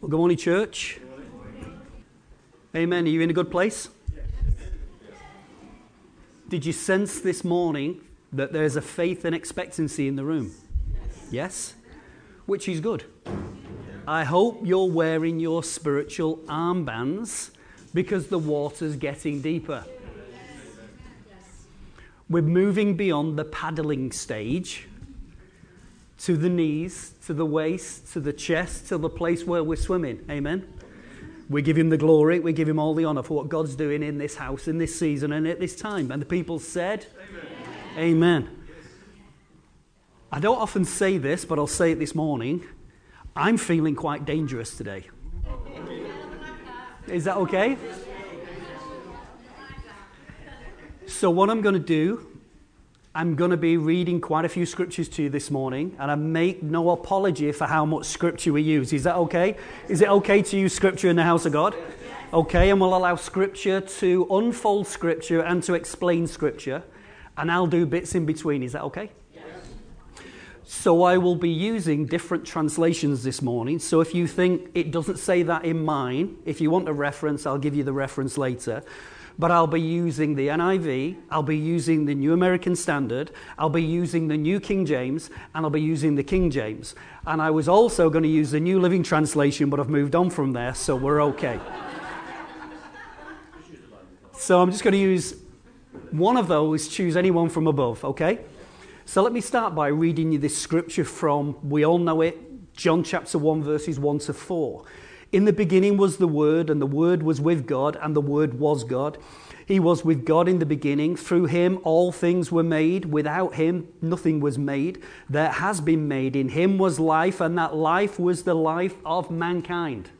Well, good morning, church. Amen. Are you in a good place? Did you sense this morning that there's a faith and expectancy in the room? Yes? Which is good. I hope you're wearing your spiritual armbands because the water's getting deeper. We're moving beyond the paddling stage to the knees, to the waist, to the chest, to the place where we're swimming. Amen. We give him the glory, we give him all the honor for what God's doing in this house, in this season, and at this time. And the people said, Amen. Amen. I don't often say this, but I'll say it this morning. I'm feeling quite dangerous today. Is that okay? So, what I'm going to do I'm going to be reading quite a few scriptures to you this morning, and I make no apology for how much scripture we use. Is that okay? Is it okay to use scripture in the house of God? Okay, and we'll allow scripture to unfold scripture and to explain scripture, and I'll do bits in between. Is that okay? So I will be using different translations this morning. So if you think it doesn't say that in mine, if you want a reference, I'll give you the reference later but I'll be using the NIV, I'll be using the New American Standard, I'll be using the New King James, and I'll be using the King James. And I was also going to use the New Living Translation, but I've moved on from there, so we're okay. so I'm just going to use one of those, choose anyone from above, okay? So let me start by reading you this scripture from, we all know it, John chapter 1, verses 1 to 4. In the beginning was the Word, and the Word was with God, and the Word was God. He was with God in the beginning. Through him all things were made. Without him nothing was made that has been made. In him was life, and that life was the life of mankind.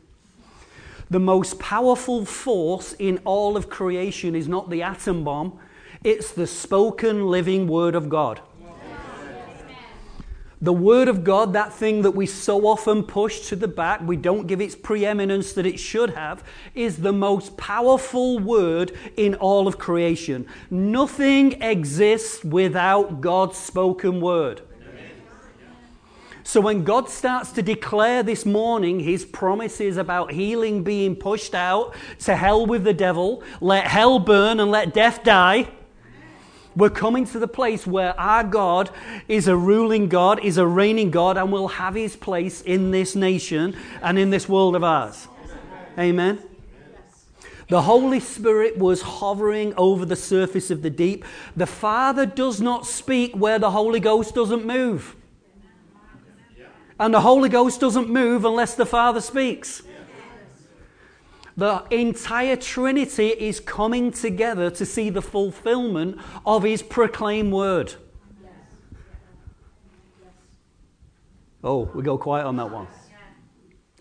The most powerful force in all of creation is not the atom bomb, it's the spoken living word of God. The Word of God, that thing that we so often push to the back, we don't give its preeminence that it should have, is the most powerful Word in all of creation. Nothing exists without God's spoken Word. So when God starts to declare this morning his promises about healing being pushed out to hell with the devil, let hell burn and let death die, we're coming to the place where our God is a ruling God, is a reigning God, and will have his place in this nation and in this world of ours. Amen. The Holy Spirit was hovering over the surface of the deep. The Father does not speak where the Holy Ghost doesn't move. And the Holy Ghost doesn't move unless the Father speaks. The entire Trinity is coming together to see the fulfillment of His proclaimed word. Oh, we go quiet on that one.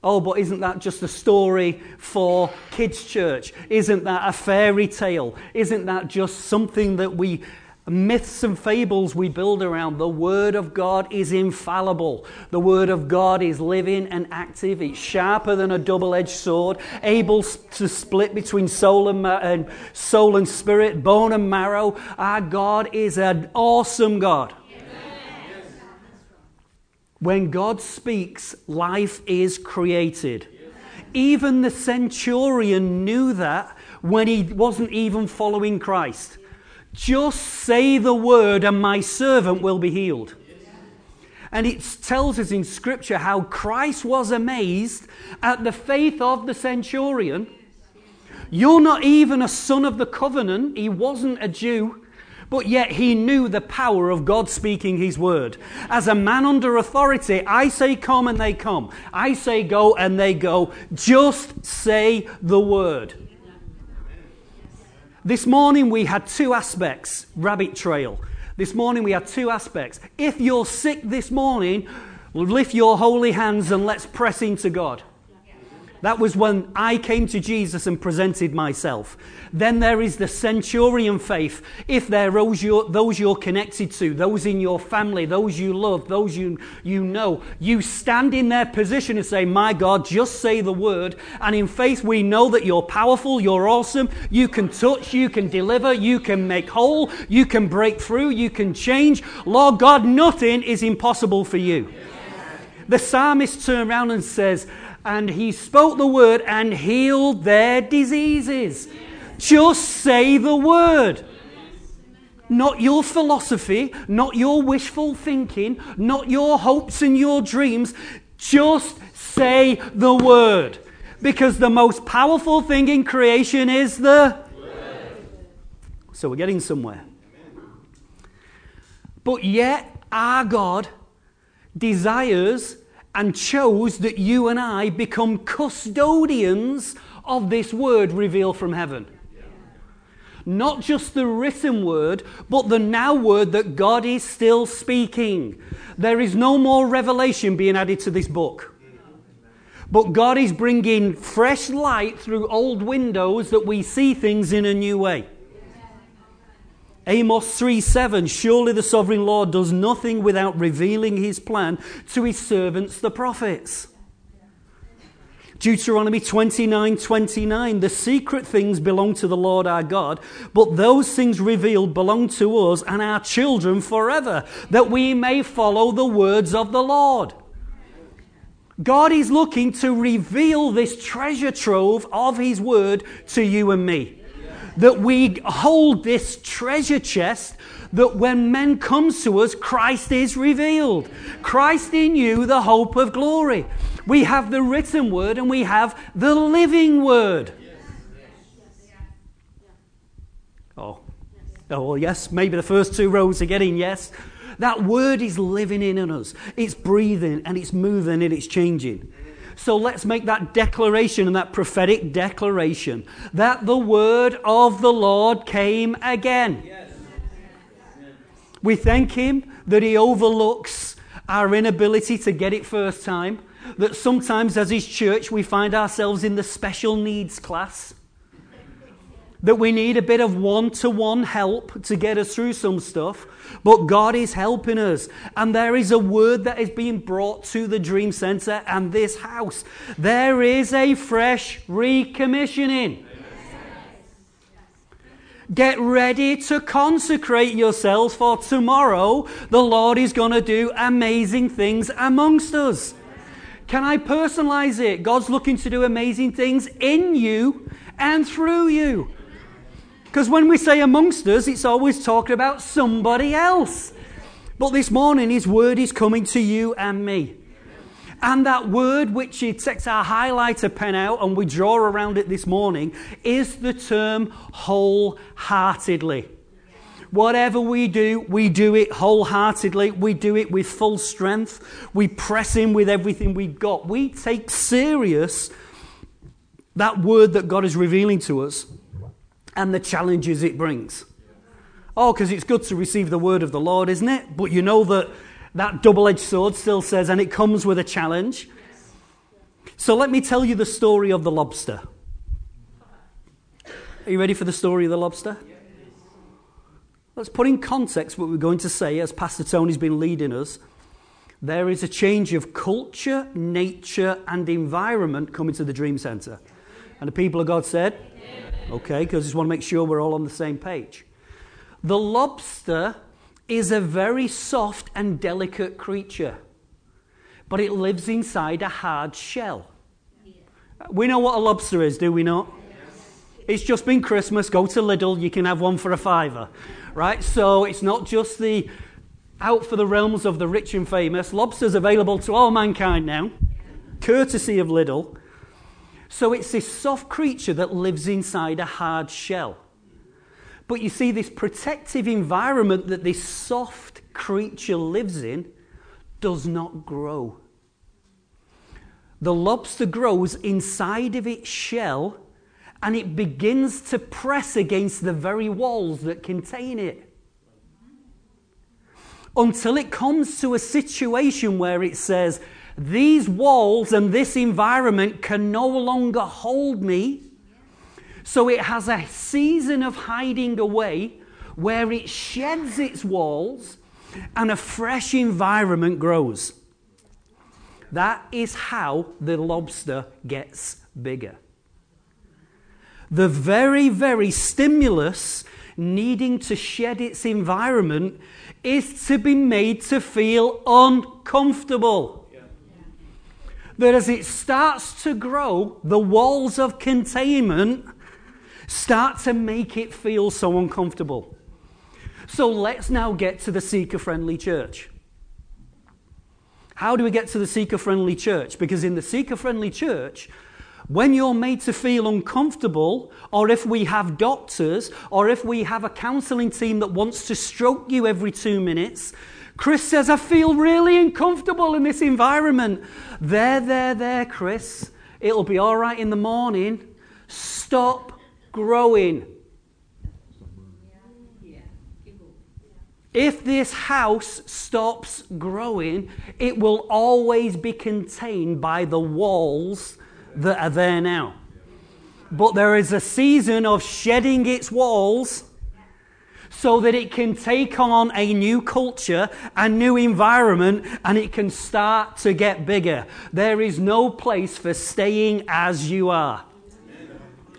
Oh, but isn't that just a story for kids' church? Isn't that a fairy tale? Isn't that just something that we myths and fables we build around. The Word of God is infallible. The Word of God is living and active. It's sharper than a double edged sword, able to split between soul and, and, soul and spirit, bone and marrow. Our God is an awesome God. When God speaks, life is created. Even the centurion knew that when he wasn't even following Christ. Just say the word, and my servant will be healed. And it tells us in Scripture how Christ was amazed at the faith of the centurion. You're not even a son of the covenant, he wasn't a Jew. But yet he knew the power of God speaking his word. As a man under authority, I say come and they come. I say go and they go. Just say the word. This morning we had two aspects, rabbit trail. This morning we had two aspects. If you're sick this morning, lift your holy hands and let's press into God. That was when I came to Jesus and presented myself. Then there is the centurion faith. If there are those you're, connected to, those in your family, those you love, those you, you know, you stand in their position and say, My God, just say the word. And in faith, we know that you're powerful, you're awesome, you can touch, you can deliver, you can make whole, you can break through, you can change. Lord God, nothing is impossible for you. The psalmist turns around and says, And he spoke the word and healed their diseases. Just say the word. Not your philosophy, not your wishful thinking, not your hopes and your dreams. Just say the word. Because the most powerful thing in creation is the word. So we're getting somewhere. But yet, our God desires and chose that you and I become custodians of this word revealed from heaven. Not just the written word, but the now word that God is still speaking. There is no more revelation being added to this book. But God is bringing fresh light through old windows that we see things in a new way. Amos 3 7 Surely the sovereign Lord does nothing without revealing his plan to his servants, the prophets. Deuteronomy 29 29 The secret things belong to the Lord our God, but those things revealed belong to us and our children forever, that we may follow the words of the Lord. God is looking to reveal this treasure trove of His Word to you and me that we hold this treasure chest that when men comes to us christ is revealed. Christ in you the hope of glory. We have the written word and we have the living word. Oh. Oh well, yes maybe the first two rows are getting yes. That word is living in us. It's breathing and it's moving and it's changing so let's make that declaration and that prophetic declaration that the word of the Lord came again. Yes. We thank Him that He overlooks our inability to get it first time. That sometimes, as His church, we find ourselves in the special needs class that we need a bit of one to one help to get us through some stuff, but God is helping us. And there is a word that is being brought to the Dream Center and this house. There is a fresh recommissioning. Get ready to consecrate yourselves for tomorrow. The Lord is going to do amazing things amongst us. Can I personalize it? God's looking to do amazing things in you and through you. Because when we say amongst us, it's always talking about somebody else. But this morning, His word is coming to you and me. And that word, which He takes our highlighter pen out and we draw around it this morning, is the term wholeheartedly. Whatever we do, we do it wholeheartedly. We do it with full strength. We press in with everything we've got. We take serious that word that God is revealing to us and the challenges it brings. Oh, because it's good to receive the word of the Lord, isn't it? But you know that that double edged sword still says, and it comes with a challenge. So let me tell you the story of the lobster. Are you ready for the story of the lobster? Let's put in context what we're going to say as Pastor Tony's been leading us. There is a change of culture, nature, and environment coming to the Dream Center. And the people of God said, okay? Because I just want to make sure we're all on the same page. The lobster is a very soft and delicate creature, but it lives inside a hard shell. We know what a lobster is, do we not? It's just been Christmas. Go to Lidl, you can have one for a fiver, right? So it's not just the out for the realms of the rich and famous. Lobsters available to all mankind now, courtesy of Lidl. So it's this soft creature that lives inside a hard shell. But you see, this protective environment that this soft creature lives in does not grow. The lobster grows inside of its shell and it begins to press against the very walls that contain it. Until it comes to a situation where it says, these walls and this environment can no longer hold me. So it has a season of hiding away where it sheds its walls and a fresh environment grows. That is how the lobster gets bigger. The very, very stimulus needing to shed its environment is to be made to feel uncomfortable. That as it starts to grow, the walls of containment start to make it feel so uncomfortable. So let's now get to the seeker friendly church. How do we get to the seeker friendly church? Because in the seeker friendly church, when you're made to feel uncomfortable, or if we have doctors, or if we have a counseling team that wants to stroke you every two minutes, Chris says, I feel really uncomfortable in this environment. There, there, there, Chris. It'll be all right in the morning. Stop growing. If this house stops growing, it will always be contained by the walls that are there now. But there is a season of shedding its walls so that it can take on a new culture, a new environment, and it can start to get bigger. There is no place for staying as you are.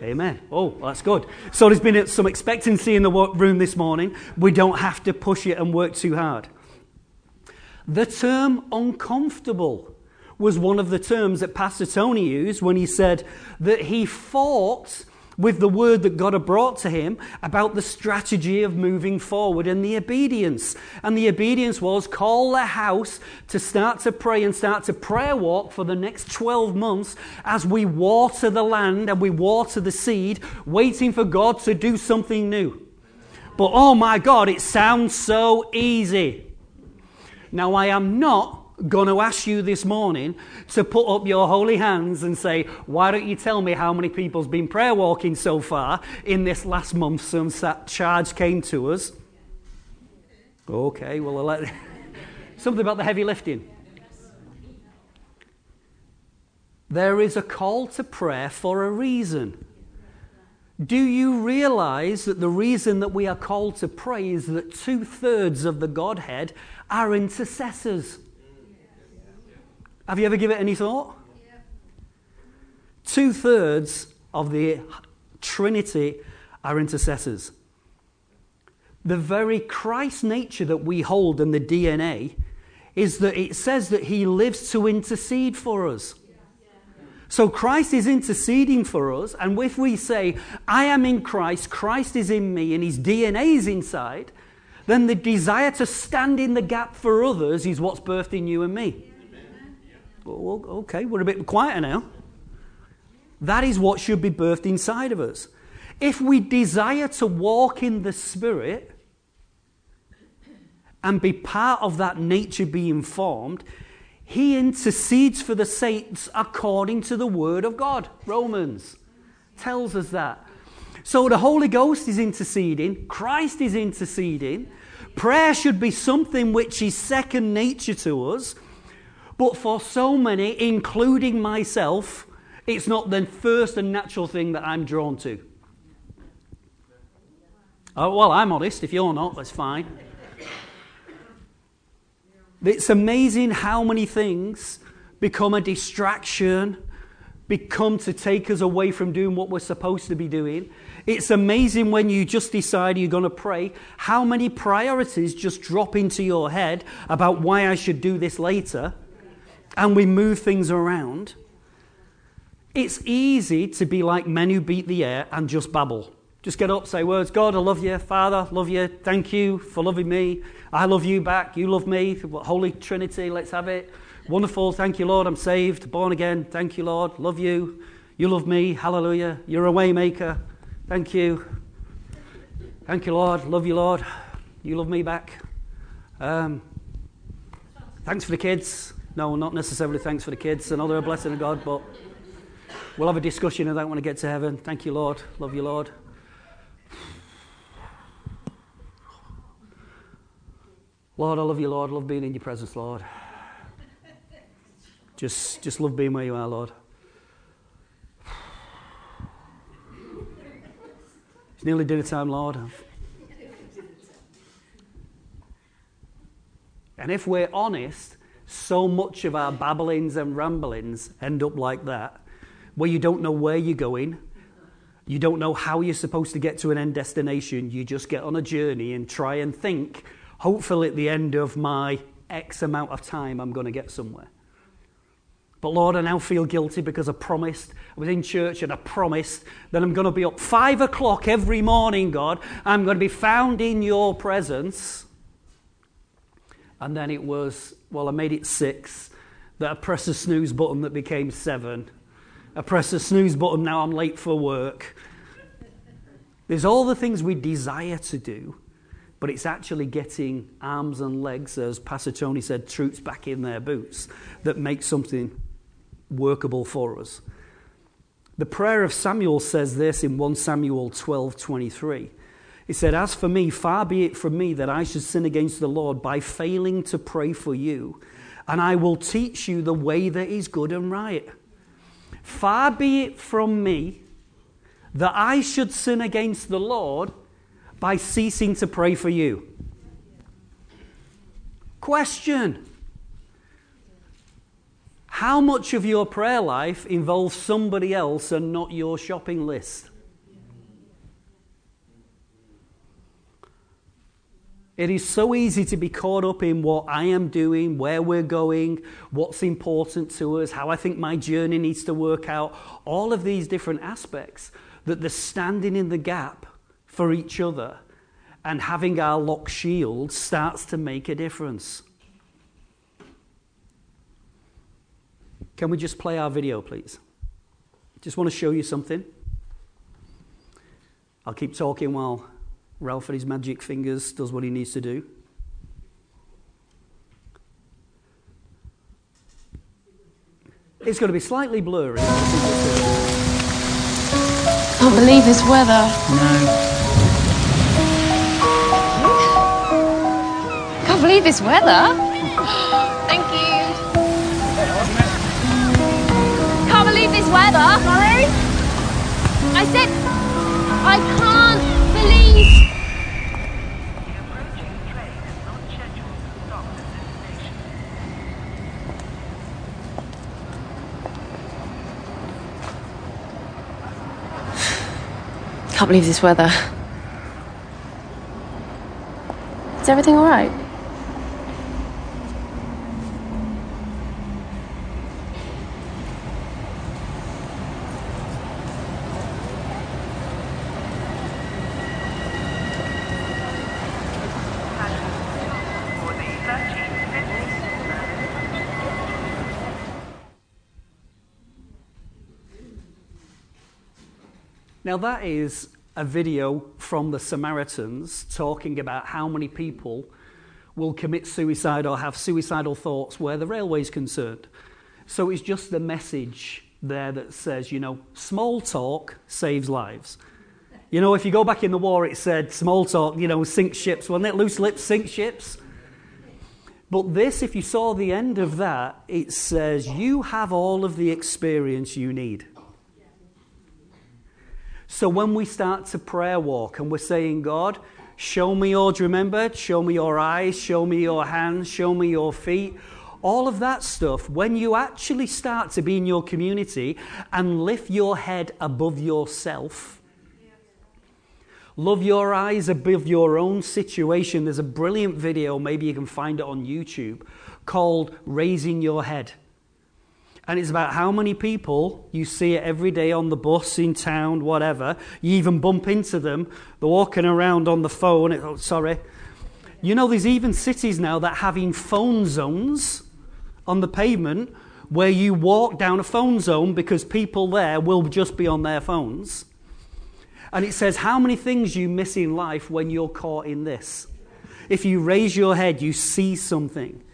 Amen. Oh, that's good. So there's been some expectancy in the room this morning. We don't have to push it and work too hard. The term uncomfortable was one of the terms that Pastor Tony used when he said that he fought with the word that God had brought to him about the strategy of moving forward and the obedience. And the obedience was call the house to start to pray and start to prayer walk for the next 12 months as we water the land and we water the seed, waiting for God to do something new. But oh my God, it sounds so easy. Now, I am not going to ask you this morning to put up your holy hands and say, Why don't you tell me how many people's been prayer walking so far in this last month since that charge came to us? Okay, well, I'll let... something about the heavy lifting. There is a call to prayer for a reason. Do you realize that the reason that we are called to pray is that two thirds of the Godhead are intercessors? Have you ever given it any thought? Yeah. Two thirds of the Trinity are intercessors. The very Christ nature that we hold in the DNA is that it says that he lives to intercede for us. So Christ is interceding for us, and if we say, I am in Christ, Christ is in me, and his DNA is inside, then the desire to stand in the gap for others is what's birthed in you and me well, okay, we're a bit quieter now. That is what should be birthed inside of us. If we desire to walk in the Spirit and be part of that nature being formed, He intercedes for the saints according to the Word of God. Romans tells us that. So the Holy Ghost is interceding, Christ is interceding. Prayer should be something which is second nature to us but for so many, including myself, it's not the first and natural thing that I'm drawn to. Oh, well, I'm honest. If you're not, that's fine. It's amazing how many things become a distraction, become to take us away from doing what we're supposed to be doing. It's amazing when you just decide you're going to pray, how many priorities just drop into your head about why I should do this later and we move things around, it's easy to be like men who beat the air and just babble. Just get up, say words God, I love you. Father, love you. Thank you for loving me. I love you back. You love me. Holy Trinity, let's have it. Wonderful. Thank you, Lord. I'm saved, born again. Thank you, Lord. Love you. You love me. Hallelujah. You're a waymaker. Thank you. Thank you, Lord. Love you, Lord. You love me back. Um, thanks for the kids. No, not necessarily thanks for the kids. Another a blessing of God, but we'll have a discussion I don't want to get to heaven. Thank you, Lord. Love you, Lord. Lord, I love you, Lord. I love being in your presence, Lord. Just, just love being where you are, Lord. It's nearly dinner time, Lord. And if we're honest, so much of our babblings and ramblings end up like that, where you don't know where you're going, you don't know how you're supposed to get to an end destination. You just get on a journey and try and think, hopefully, at the end of my X amount of time, I'm going to get somewhere. But Lord, I now feel guilty because I promised. I was in church and I promised that I'm going to be up five o'clock every morning, God. I'm going to be found in your presence. And then it was, well, I made it six, that I pressed a snooze button that became seven. I press a snooze button, now I'm late for work. There's all the things we desire to do, but it's actually getting arms and legs, as Pastor Tony said, troops back in their boots, that make something workable for us. The prayer of Samuel says this in 1 Samuel 12 23. He said, As for me, far be it from me that I should sin against the Lord by failing to pray for you, and I will teach you the way that is good and right. Far be it from me that I should sin against the Lord by ceasing to pray for you. Question How much of your prayer life involves somebody else and not your shopping list? It is so easy to be caught up in what I am doing, where we're going, what's important to us, how I think my journey needs to work out, all of these different aspects, that the standing in the gap for each other and having our lock shield starts to make a difference. Can we just play our video, please? Just want to show you something. I'll keep talking while Ralph and his magic fingers does what he needs to do. It's going to be slightly blurry. Can't believe this weather. No. Can't believe this weather. Thank you. Can't believe this weather. Sorry? I said I can't believe. Can't believe this weather. Is everything all right? Now, that is a video from the Samaritans talking about how many people will commit suicide or have suicidal thoughts where the railway is concerned. So it's just the message there that says, you know, small talk saves lives. You know, if you go back in the war, it said small talk, you know, sink ships, wasn't it? Loose lips sink ships. But this, if you saw the end of that, it says, you have all of the experience you need. So when we start to prayer walk and we're saying, God, show me your, do you remember? Show me your eyes, show me your hands, show me your feet. All of that stuff, when you actually start to be in your community and lift your head above yourself, love your eyes above your own situation. There's a brilliant video, maybe you can find it on YouTube, called Raising Your Head. And it's about how many people you see every day on the bus, in town, whatever. You even bump into them. They're walking around on the phone. Oh, sorry. You know, there's even cities now that having phone zones on the pavement where you walk down a phone zone because people there will just be on their phones. And it says how many things you miss in life when you're caught in this. If you raise your head, you see something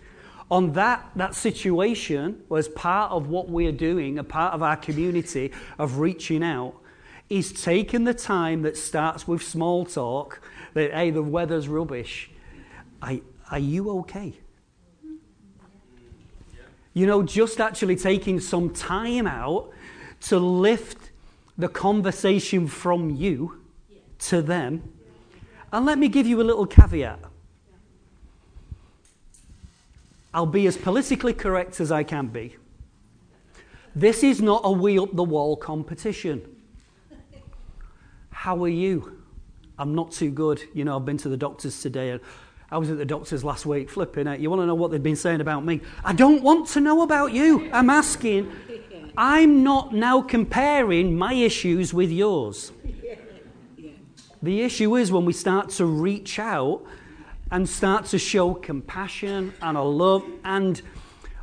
on that, that situation was part of what we're doing, a part of our community of reaching out, is taking the time that starts with small talk that, hey, the weather's rubbish. I, are you okay? You know, just actually taking some time out to lift the conversation from you to them. And let me give you a little caveat. I'll be as politically correct as I can be. This is not a wheel up the wall competition. How are you? I'm not too good. You know, I've been to the doctors today and I was at the doctor's last week, flipping it. You want to know what they've been saying about me? I don't want to know about you. I'm asking. I'm not now comparing my issues with yours. The issue is when we start to reach out and start to show compassion and a love and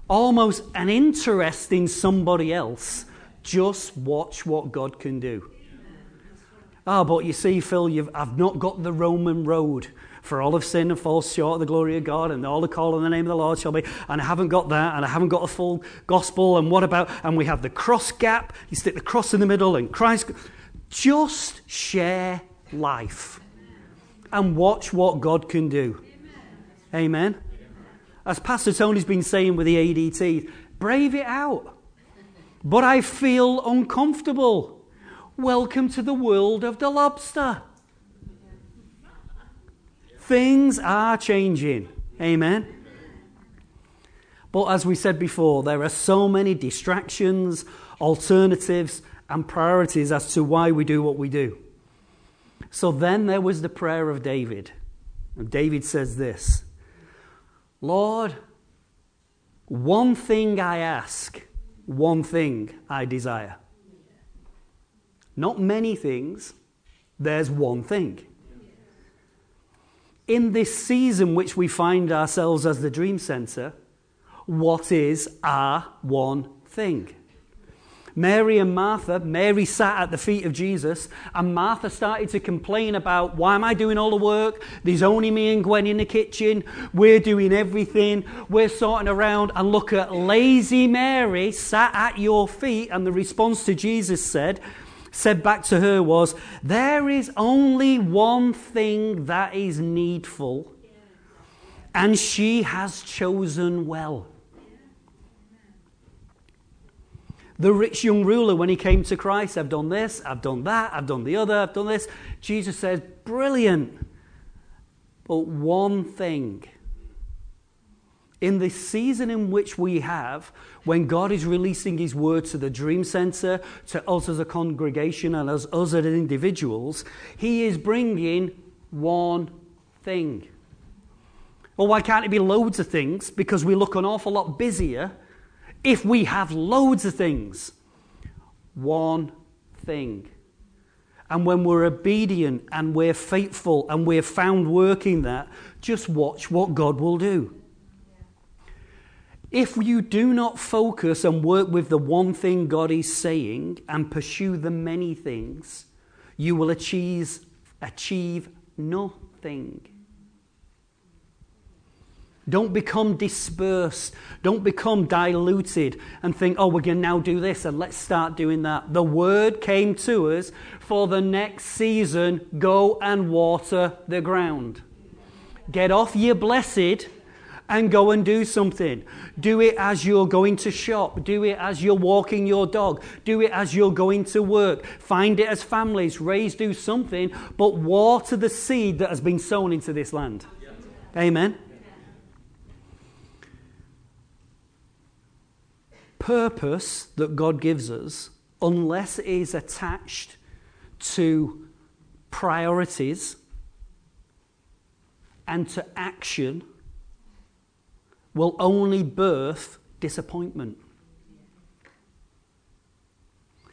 almost an interest in somebody else. Just watch what God can do. Oh, but you see, Phil, I've not got the Roman road for all of sin and falls short of the glory of God, and all the call in the name of the Lord shall be. And I haven't got that, and I haven't got a full gospel. And what about? And we have the cross gap. You stick the cross in the middle, and Christ. Just share life and watch what God can do. Amen. As Pastor Tony's been saying with the ADT, brave it out. But I feel uncomfortable. Welcome to the world of the lobster. Things are changing. Amen. But as we said before, there are so many distractions, alternatives, and priorities as to why we do what we do. So then there was the prayer of David. And David says this Lord, one thing I ask, one thing I desire. Not many things, there's one thing in this season which we find ourselves as the dream center, what is our one thing? Mary and Martha, Mary sat at the feet of Jesus, and Martha started to complain about why am I doing all the work? There's only me and Gwen in the kitchen. We're doing everything. We're sorting around. And look at lazy Mary sat at your feet, and the response to Jesus said, said back to her was, There is only one thing that is needful, and she has chosen well. The rich young ruler, when he came to Christ, I've done this, I've done that, I've done the other, I've done this. Jesus says, Brilliant. But one thing in the season in which we have, when God is releasing His word to the Dream Center, to us as a congregation, and as us as individuals, He is bringing one thing. Well, why can't it be loads of things? Because we look an awful lot busier if we have loads of things. One thing. And when we're obedient and we're faithful and we're found working that, just watch what God will do. If you do not focus and work with the one thing God is saying and pursue the many things, you will achieve, achieve nothing. Don't become dispersed. Don't become diluted and think, oh, we're going now do this and let's start doing that. The word came to us for the next season go and water the ground. Get off your blessed and go and do something. Do it as you're going to shop. Do it as you're walking your dog. Do it as you're going to work. Find it as families. Raise, do something, but water the seed that has been sown into this land. Amen. Purpose that God gives us, unless it is attached to priorities and to action will only birth disappointment.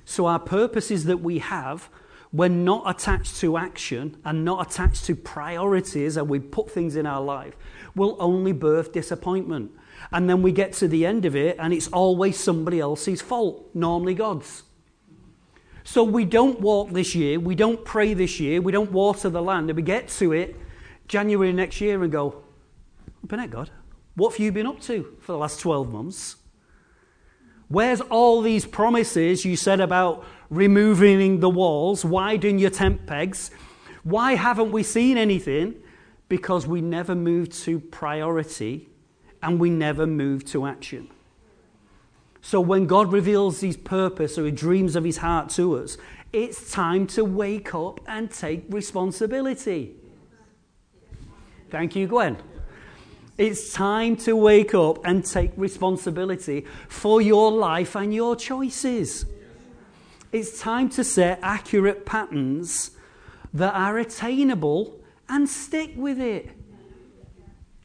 So, our purposes that we have, when not attached to action and not attached to priorities, and we put things in our life, will only birth disappointment. And then we get to the end of it, and it's always somebody else's fault, normally God's. So we don't walk this year, we don't pray this year, we don't water the land, and we get to it January next year and go, Open it, God. What have you been up to for the last 12 months? Where's all these promises you said about removing the walls, widening your tent pegs? Why haven't we seen anything? Because we never moved to priority and we never move to action. So when God reveals his purpose or he dreams of his heart to us, it's time to wake up and take responsibility. Thank you, Gwen. It's time to wake up and take responsibility for your life and your choices. It's time to set accurate patterns that are attainable and stick with it.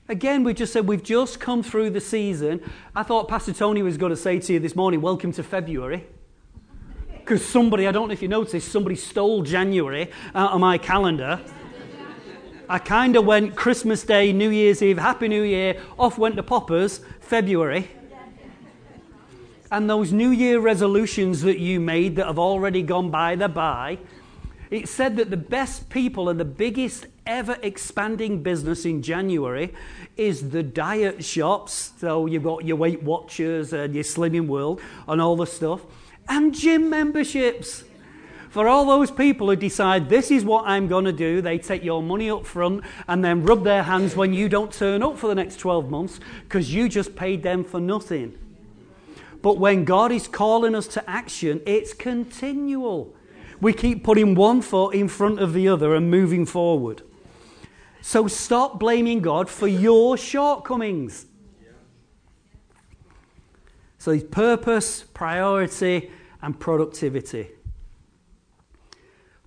Again, we just said we've just come through the season. I thought Pastor Tony was going to say to you this morning, Welcome to February. Because somebody, I don't know if you noticed, somebody stole January out of my calendar. I kind of went Christmas Day, New Year's Eve, Happy New Year, off went to Poppers, February. And those New Year resolutions that you made that have already gone by the by, it said that the best people and the biggest ever expanding business in January is the diet shops. So you've got your Weight Watchers and your Slimming World and all the stuff, and gym memberships. For all those people who decide this is what I'm going to do, they take your money up front and then rub their hands when you don't turn up for the next 12 months because you just paid them for nothing. But when God is calling us to action, it's continual. We keep putting one foot in front of the other and moving forward. So stop blaming God for your shortcomings. So, his purpose, priority, and productivity.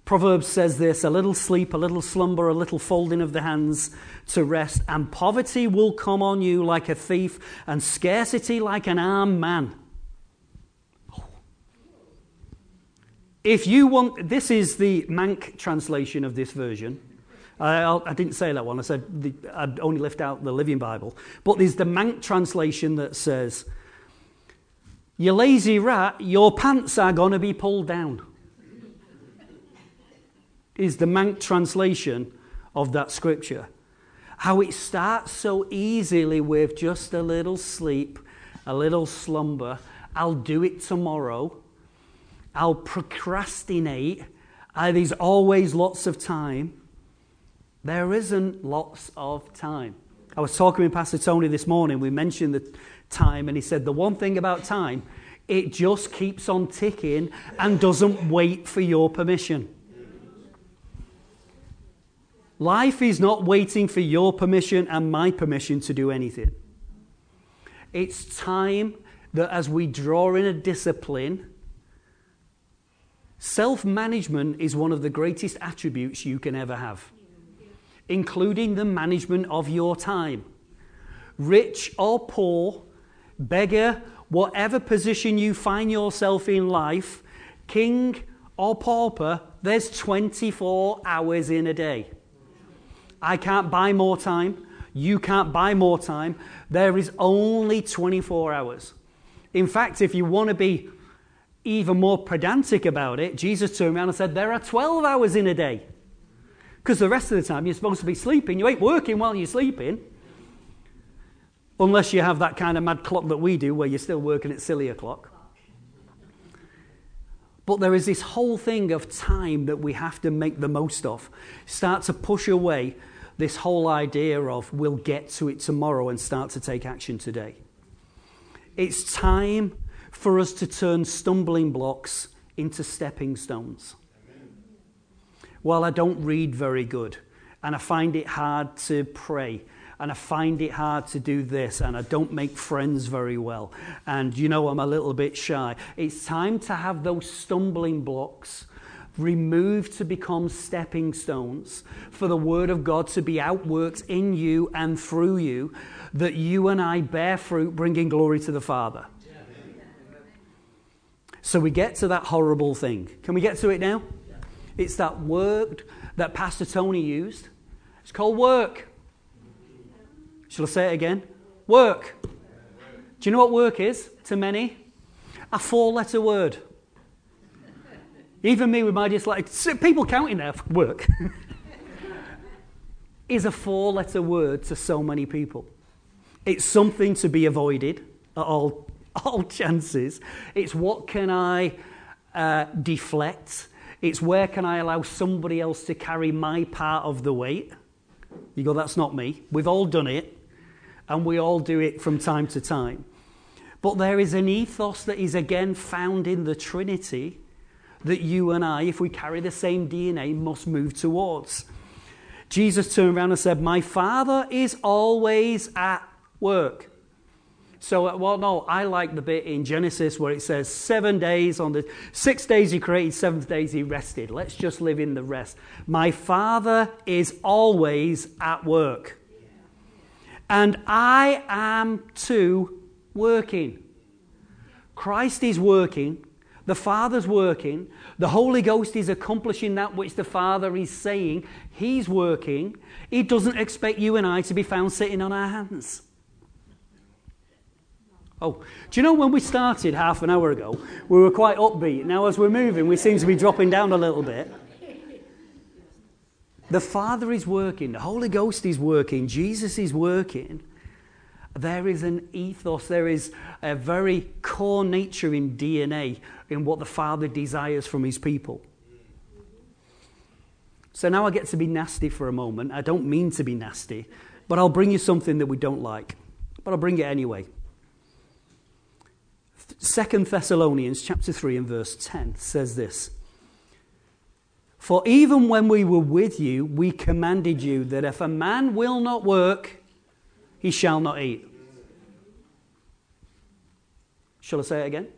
Proverbs says this a little sleep, a little slumber, a little folding of the hands to rest, and poverty will come on you like a thief, and scarcity like an armed man. If you want, this is the Mank translation of this version. I, didn't say that one. I said the, I'd only left out the Living Bible. But there's the Mank translation that says, You lazy rat, your pants are going to be pulled down. is the Mank translation of that scripture. How it starts so easily with just a little sleep, a little slumber. I'll do it tomorrow. I'll procrastinate. There's always lots of time. There isn't lots of time. I was talking with Pastor Tony this morning. We mentioned the time, and he said the one thing about time, it just keeps on ticking and doesn't wait for your permission. Life is not waiting for your permission and my permission to do anything. It's time that as we draw in a discipline, self management is one of the greatest attributes you can ever have including the management of your time. Rich or poor, beggar, whatever position you find yourself in life, king or pauper, there's 24 hours in a day. I can't buy more time. You can't buy more time. There is only 24 hours. In fact, if you want to be even more pedantic about it, Jesus turned around and said, There are 12 hours in a day. Because the rest of the time you're supposed to be sleeping. You ain't working while you're sleeping. Unless you have that kind of mad clock that we do where you're still working at silly o'clock. But there is this whole thing of time that we have to make the most of. Start to push away this whole idea of we'll get to it tomorrow and start to take action today. It's time for us to turn stumbling blocks into stepping stones well, I don't read very good, and I find it hard to pray, and I find it hard to do this, and I don't make friends very well, and you know, I'm a little bit shy. It's time to have those stumbling blocks removed to become stepping stones for the Word of God to be outworked in you and through you, that you and I bear fruit, bringing glory to the Father. So we get to that horrible thing. Can we get to it now? It's that word that Pastor Tony used. It's called work. Shall I say it again? Work. Do you know what work is to many? A four letter word. Even me with my dislike, people counting there work, is a four letter word to so many people. It's something to be avoided at all, all chances. It's what can I uh, deflect? It's where can I allow somebody else to carry my part of the weight? You go, that's not me. We've all done it, and we all do it from time to time. But there is an ethos that is again found in the Trinity that you and I, if we carry the same DNA, must move towards. Jesus turned around and said, My Father is always at work. So, uh, well, no, I like the bit in Genesis where it says seven days on the six days he created, seventh days he rested. Let's just live in the rest. My Father is always at work. And I am too working. Christ is working. The Father's working. The Holy Ghost is accomplishing that which the Father is saying. He's working. He doesn't expect you and I to be found sitting on our hands. Oh, do you know when we started half an hour ago, we were quite upbeat. Now, as we're moving, we seem to be dropping down a little bit. The Father is working, the Holy Ghost is working, Jesus is working. There is an ethos, there is a very core nature in DNA in what the Father desires from his people. So now I get to be nasty for a moment. I don't mean to be nasty, but I'll bring you something that we don't like. But I'll bring it anyway. Second Thessalonians chapter 3 and verse 10 says this. For even when we were with you, we commanded you that if a man will not work, he shall not eat. Shall I say it again?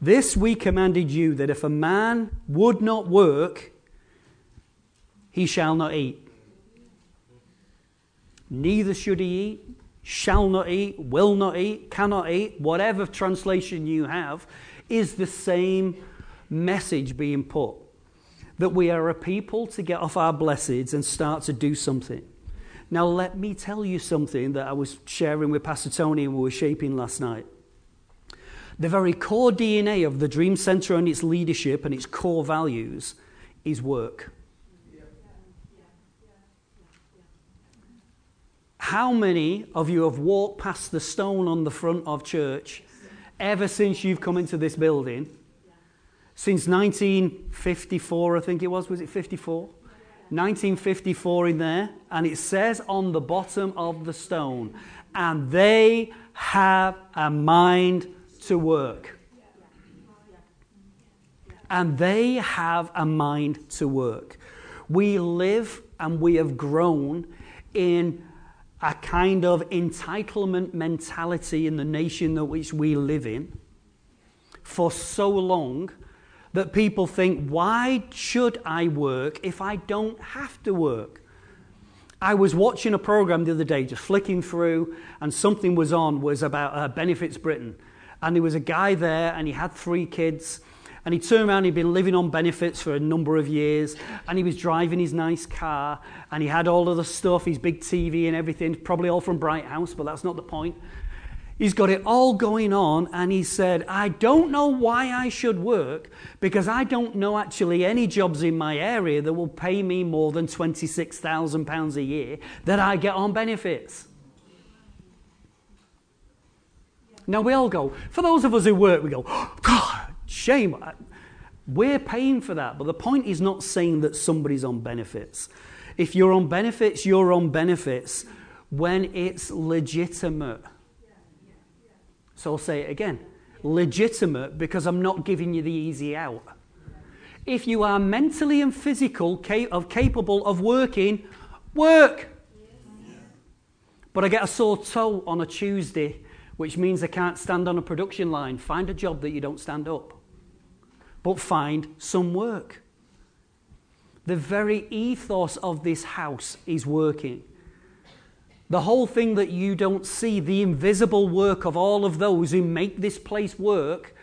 This we commanded you that if a man would not work, he shall not eat. Neither should he eat, shall not eat, will not eat, cannot eat, whatever translation you have, is the same message being put. That we are a people to get off our blessings and start to do something. Now, let me tell you something that I was sharing with Pastor Tony and we were shaping last night. The very core DNA of the Dream Center and its leadership and its core values is work. How many of you have walked past the stone on the front of church ever since you've come into this building since 1954, I think it was. Was it 54? 1954 in there. And it says on the bottom of the stone, and they have a mind to work. And they have a mind to work. We live and we have grown in a kind of entitlement mentality in the nation that which we live in for so long that people think, why should I work if I don't have to work? I was watching a program the other day, just flicking through, and something was on was about uh, Benefits Britain, and there was a guy there, and he had three kids, and he turned around, he'd been living on benefits for a number of years, and he was driving his nice car, and he had all of the stuff, his big TV and everything, probably all from Bright House, but that's not the point. He's got it all going on, and he said, I don't know why I should work because I don't know actually any jobs in my area that will pay me more than £26,000 a year that I get on benefits. Now we all go, for those of us who work, we go, oh, God, shame. We're paying for that. But the point is not saying that somebody's on benefits. If you're on benefits, you're on benefits when it's legitimate. So I'll say it again legitimate because I'm not giving you the easy out. If you are mentally and physical of capable of working, work. But I get a sore toe on a Tuesday, which means I can't stand on a production line. Find a job that you don't stand up, but find some work. The very ethos of this house is working. The whole thing that you don't see, the invisible work of all of those who make this place work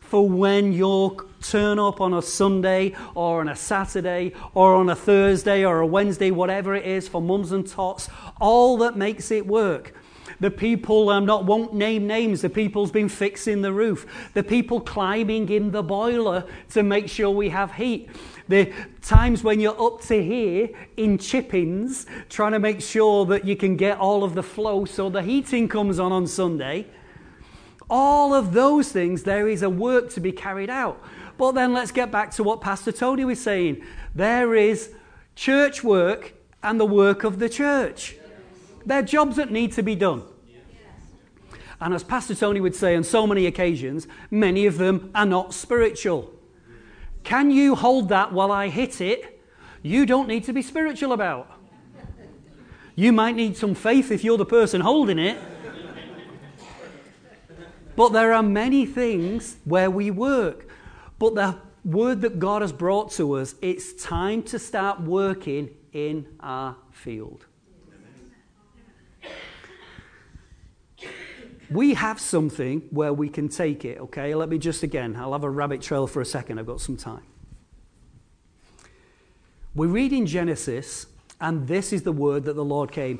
for when you turn up on a Sunday or on a Saturday or on a Thursday or a Wednesday, whatever it is, for mums and tots, all that makes it work. The people um, not won't name names. The people's been fixing the roof. The people climbing in the boiler to make sure we have heat. The times when you're up to here in chippings, trying to make sure that you can get all of the flow so the heating comes on on Sunday. All of those things, there is a work to be carried out. But then let's get back to what Pastor Tony was saying. There is church work and the work of the church. There are jobs that need to be done. And as Pastor Tony would say on so many occasions, many of them are not spiritual. Can you hold that while I hit it? You don't need to be spiritual about. You might need some faith if you're the person holding it. But there are many things where we work. But the word that God has brought to us, it's time to start working in our field. We have something where we can take it, okay? Let me just again, I'll have a rabbit trail for a second, I've got some time. We read in Genesis, and this is the word that the Lord came,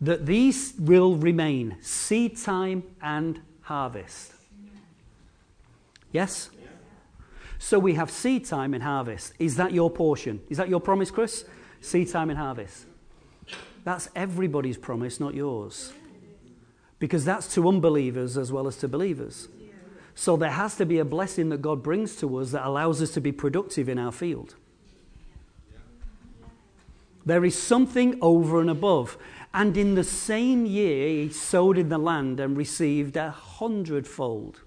that these will remain seed time and harvest. Yes? So we have seed time and harvest. Is that your portion? Is that your promise, Chris? Seed time and harvest. That's everybody's promise, not yours. Because that's to unbelievers as well as to believers. So there has to be a blessing that God brings to us that allows us to be productive in our field. There is something over and above. And in the same year, he sowed in the land and received a hundredfold.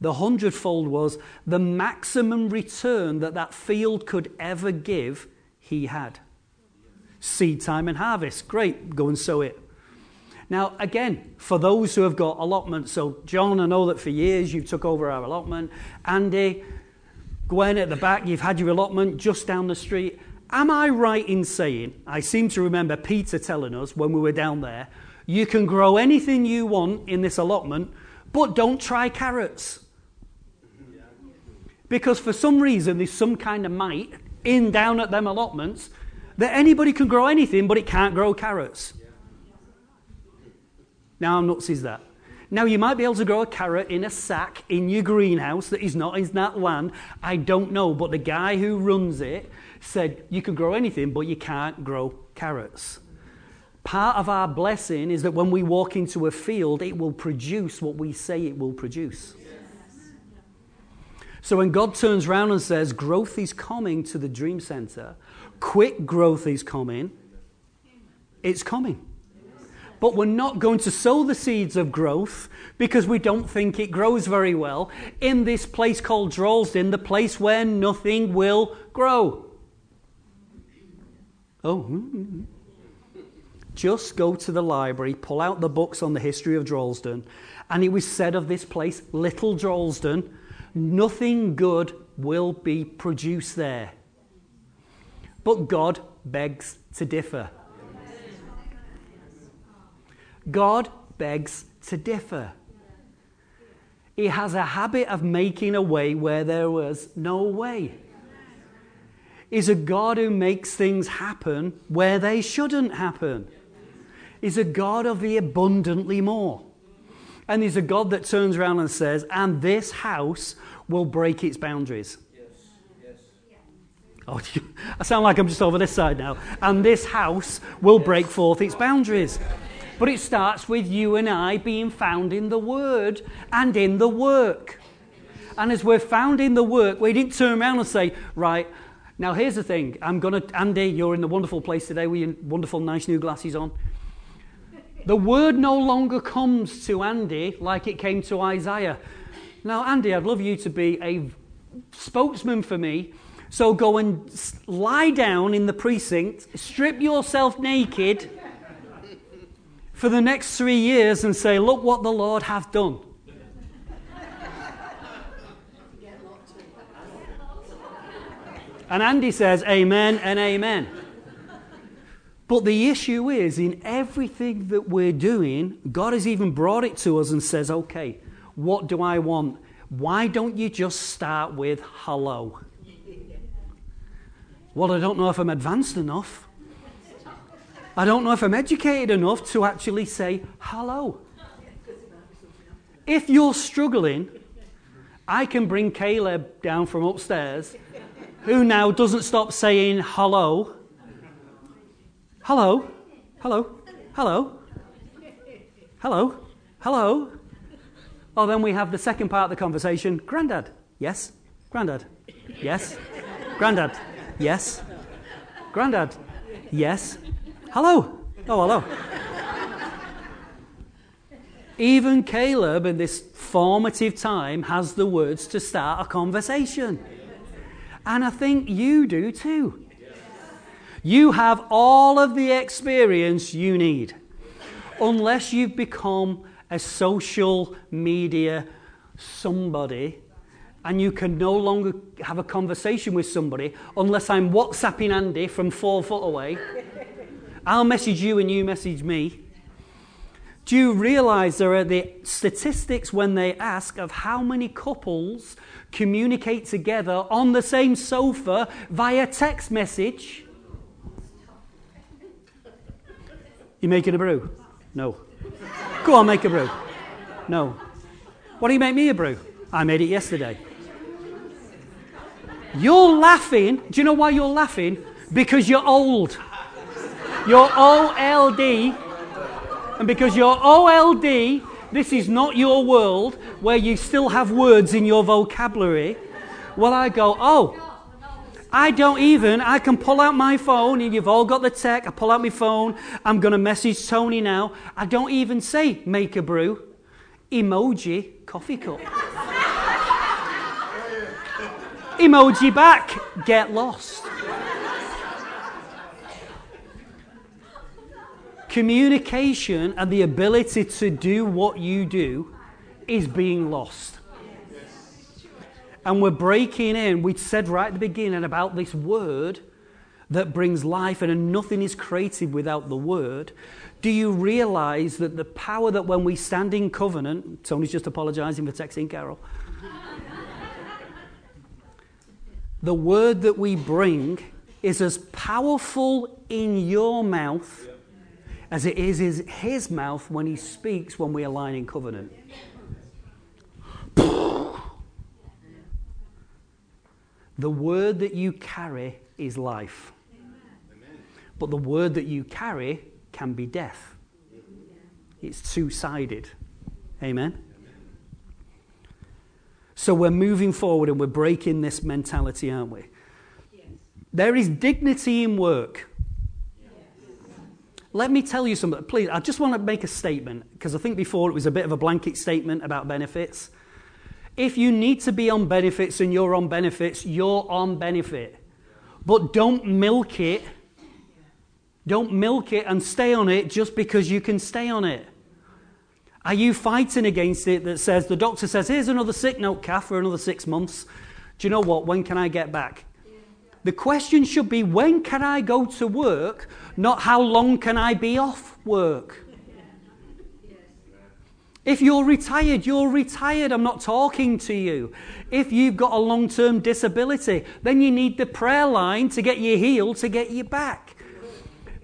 The hundredfold was the maximum return that that field could ever give, he had. Seed time and harvest. Great, go and sow it. Now, again, for those who have got allotments, so John, I know that for years you've took over our allotment. Andy, Gwen at the back, you've had your allotment just down the street. Am I right in saying, I seem to remember Peter telling us when we were down there, you can grow anything you want in this allotment, but don't try carrots. Because for some reason there's some kind of might in down at them allotments that anybody can grow anything, but it can't grow carrots. Now, how nuts is that? Now, you might be able to grow a carrot in a sack in your greenhouse that is not in that land. I don't know. But the guy who runs it said you can grow anything, but you can't grow carrots. Part of our blessing is that when we walk into a field, it will produce what we say it will produce. So when God turns around and says, Growth is coming to the dream center, quick growth is coming, it's coming. But we're not going to sow the seeds of growth because we don't think it grows very well in this place called Droylsden, the place where nothing will grow. Oh, mm-hmm. just go to the library, pull out the books on the history of Droylsden, and it was said of this place, Little Droylsden, nothing good will be produced there. But God begs to differ. God begs to differ. He has a habit of making a way where there was no way. He's a God who makes things happen where they shouldn't happen. He's a God of the abundantly more. And he's a God that turns around and says, and this house will break its boundaries. Oh, I sound like I'm just over this side now. And this house will break forth its boundaries. But it starts with you and I being found in the Word and in the work. And as we're found in the work, we didn't turn around and say, right, now here's the thing. I'm going to, Andy, you're in the wonderful place today with your wonderful, nice new glasses on. The Word no longer comes to Andy like it came to Isaiah. Now, Andy, I'd love you to be a spokesman for me. So go and lie down in the precinct, strip yourself naked for the next three years and say, Look what the Lord hath done. And Andy says, Amen and Amen. But the issue is, in everything that we're doing, God has even brought it to us and says, Okay, what do I want? Why don't you just start with hello? Well, I don't know if I'm advanced enough. I don't know if I'm educated enough to actually say hello. If you're struggling, I can bring Caleb down from upstairs, who now doesn't stop saying hello. Hello, hello, hello, hello, hello. Oh, then we have the second part of the conversation. Grandad, yes, Grandad, yes, Grandad, yes, Grandad, yes, Hello. Oh, hello. Even Caleb, in this formative time, has the words to start a conversation. And I think you do too. You have all of the experience you need. Unless you've become a social media somebody and you can no longer have a conversation with somebody unless I'm WhatsApping Andy from four foot away I'll message you and you message me. Do you realize there are the statistics when they ask of how many couples communicate together on the same sofa via text message? You making a brew? No. Go on, make a brew. No. What do you make me a brew? I made it yesterday. You're laughing. Do you know why you're laughing? Because you're old. You're OLD. And because you're OLD, this is not your world where you still have words in your vocabulary. Well, I go, oh, I don't even, I can pull out my phone, and you've all got the tech. I pull out my phone. I'm going to message Tony now. I don't even say make a brew, emoji, coffee cup. emoji back, get lost. Communication and the ability to do what you do is being lost. And we're breaking in. We said right at the beginning about this word that brings life, and nothing is created without the word. Do you realize that the power that when we stand in covenant, Tony's just apologizing for texting Carol. the word that we bring is as powerful in your mouth as it is in his mouth when he speaks when we align in covenant. The word that you carry is life. But the word that you carry can be death. It's two sided. Amen? So we're moving forward and we're breaking this mentality, aren't we? There is dignity in work. Let me tell you something. Please, I just want to make a statement because I think before it was a bit of a blanket statement about benefits. If you need to be on benefits and you're on benefits, you're on benefit. But don't milk it. Don't milk it and stay on it just because you can stay on it. Are you fighting against it that says, the doctor says, here's another sick note, calf, for another six months? Do you know what? When can I get back? The question should be, when can I go to work, not how long can I be off work? If you're retired, you're retired. I'm not talking to you. If you've got a long term disability, then you need the prayer line to get you healed, to get you back.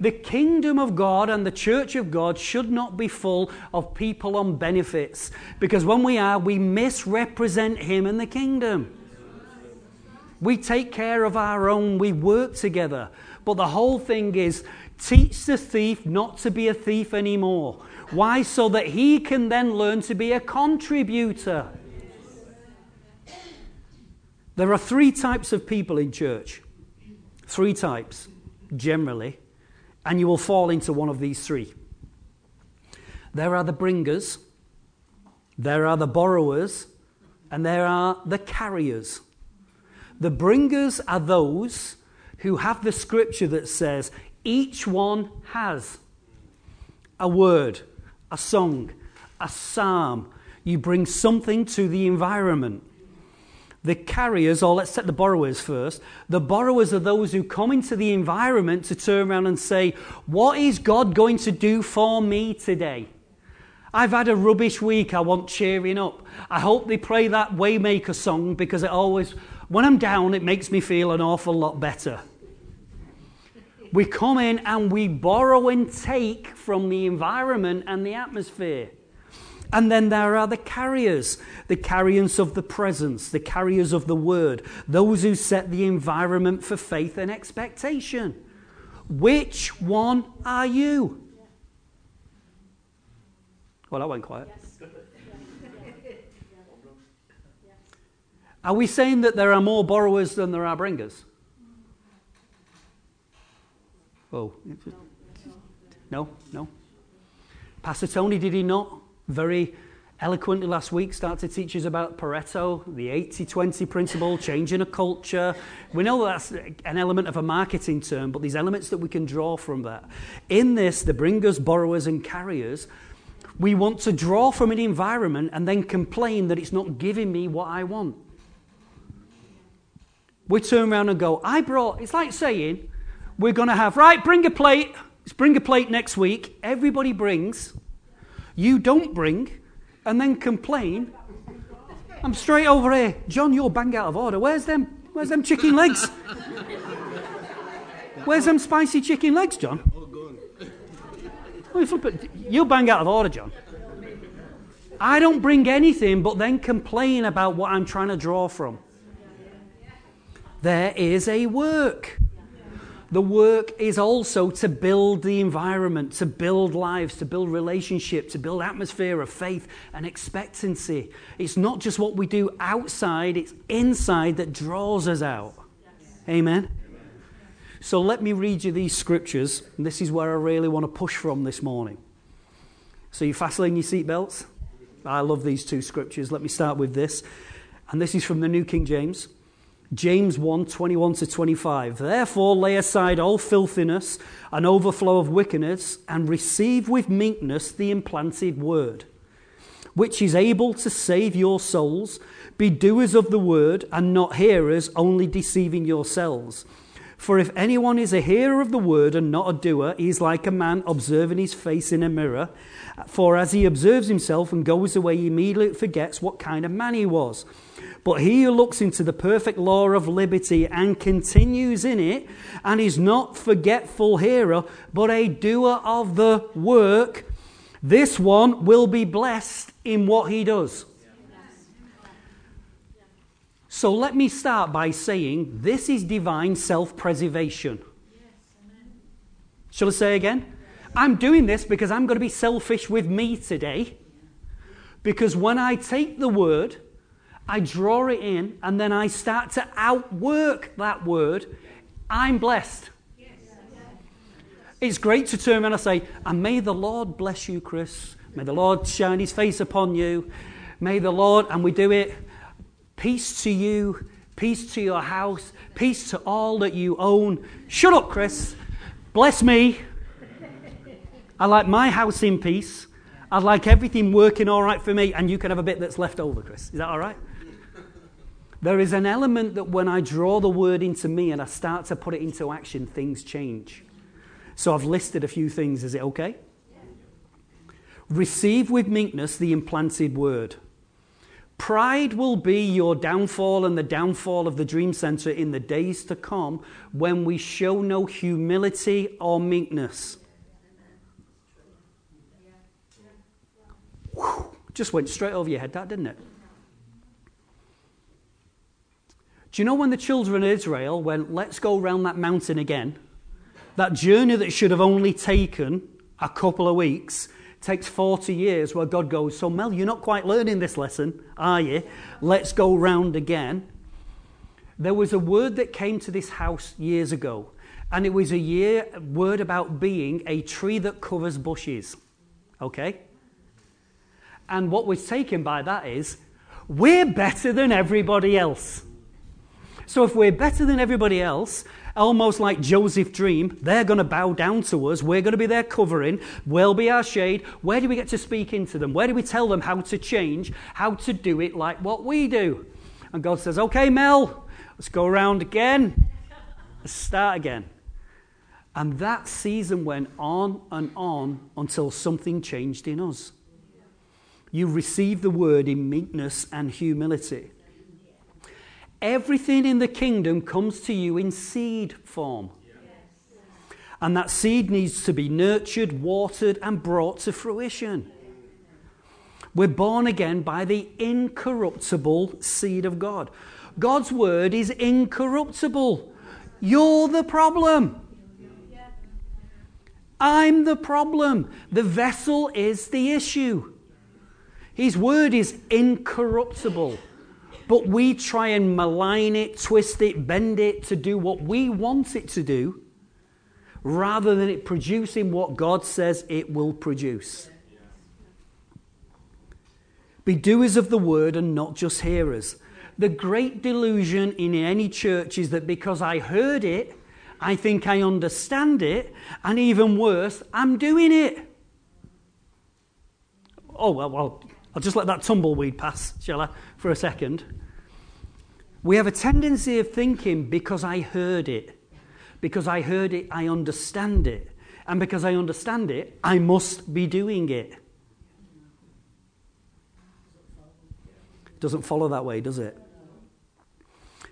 The kingdom of God and the church of God should not be full of people on benefits because when we are, we misrepresent Him and the kingdom. We take care of our own, we work together. But the whole thing is teach the thief not to be a thief anymore. Why? So that he can then learn to be a contributor. There are three types of people in church. Three types, generally. And you will fall into one of these three. There are the bringers, there are the borrowers, and there are the carriers. The bringers are those who have the scripture that says, each one has a word, a song, a psalm. You bring something to the environment. The carriers, or let's set the borrowers first. The borrowers are those who come into the environment to turn around and say, What is God going to do for me today? I've had a rubbish week. I want cheering up. I hope they play that Waymaker song because it always, when I'm down, it makes me feel an awful lot better. We come in and we borrow and take from the environment and the atmosphere. And then there are the carriers, the carriers of the presence, the carriers of the word, those who set the environment for faith and expectation. Which one are you? Well, that went quiet. Are we saying that there are more borrowers than there are bringers? Oh, no, no. Pastor Tony, did he not very eloquently last week start to teach us about Pareto, the 80 20 principle, changing a culture? We know that's an element of a marketing term, but these elements that we can draw from that. In this, the bringers, borrowers, and carriers, we want to draw from an environment and then complain that it's not giving me what I want. We turn around and go, I brought, it's like saying, we're going to have, right, bring a plate. Bring a plate next week. Everybody brings. You don't bring and then complain. I'm straight over here. John, you're bang out of order. Where's them? Where's them chicken legs? Where's them spicy chicken legs, John? Oh, you flip it. You bang out of order, John. I don't bring anything but then complain about what I'm trying to draw from. There is a work. The work is also to build the environment, to build lives, to build relationships, to build atmosphere of faith and expectancy. It's not just what we do outside, it's inside that draws us out. Amen. So let me read you these scriptures. This is where I really want to push from this morning. So you fastening your seatbelts? I love these two scriptures. Let me start with this. And this is from the New King James. James 1 21 to 25. Therefore, lay aside all filthiness and overflow of wickedness, and receive with meekness the implanted word, which is able to save your souls. Be doers of the word, and not hearers, only deceiving yourselves. For if anyone is a hearer of the word and not a doer, he is like a man observing his face in a mirror. For as he observes himself and goes away, he immediately forgets what kind of man he was. But he who looks into the perfect law of liberty and continues in it, and is not forgetful hearer, but a doer of the work, this one will be blessed in what he does. So let me start by saying this is divine self preservation. Shall I say again? I'm doing this because I'm going to be selfish with me today. Because when I take the word, I draw it in, and then I start to outwork that word, I'm blessed. It's great to turn around and say, and may the Lord bless you, Chris. May the Lord shine his face upon you. May the Lord, and we do it, peace to you, peace to your house, peace to all that you own. Shut up, Chris. Bless me. I like my house in peace. I'd like everything working all right for me, and you can have a bit that's left over, Chris. Is that all right? There is an element that when I draw the word into me and I start to put it into action, things change. So I've listed a few things. Is it okay? Receive with meekness the implanted word. Pride will be your downfall and the downfall of the Dream Center in the days to come when we show no humility or meekness. Whew, just went straight over your head, that didn't it? Do you know when the children of Israel went, let's go round that mountain again? That journey that should have only taken a couple of weeks takes 40 years where God goes, So, Mel, you're not quite learning this lesson, are you? Let's go round again. There was a word that came to this house years ago, and it was a year word about being a tree that covers bushes. Okay? And what was taken by that is, we're better than everybody else. So if we're better than everybody else, almost like Joseph Dream, they're going to bow down to us. We're going to be their covering. We'll be our shade. Where do we get to speak into them? Where do we tell them how to change, how to do it like what we do? And God says, okay, Mel, let's go around again. Let's start again. And that season went on and on until something changed in us. You received the word in meekness and humility. Everything in the kingdom comes to you in seed form. And that seed needs to be nurtured, watered, and brought to fruition. We're born again by the incorruptible seed of God. God's word is incorruptible. You're the problem. I'm the problem. The vessel is the issue. His word is incorruptible. But we try and malign it, twist it, bend it to do what we want it to do, rather than it producing what God says it will produce. Be doers of the word and not just hearers. The great delusion in any church is that because I heard it, I think I understand it, and even worse, I'm doing it. Oh, well, well I'll just let that tumbleweed pass, shall I, for a second. We have a tendency of thinking because I heard it, because I heard it, I understand it, and because I understand it, I must be doing it. Doesn't follow that way, does it?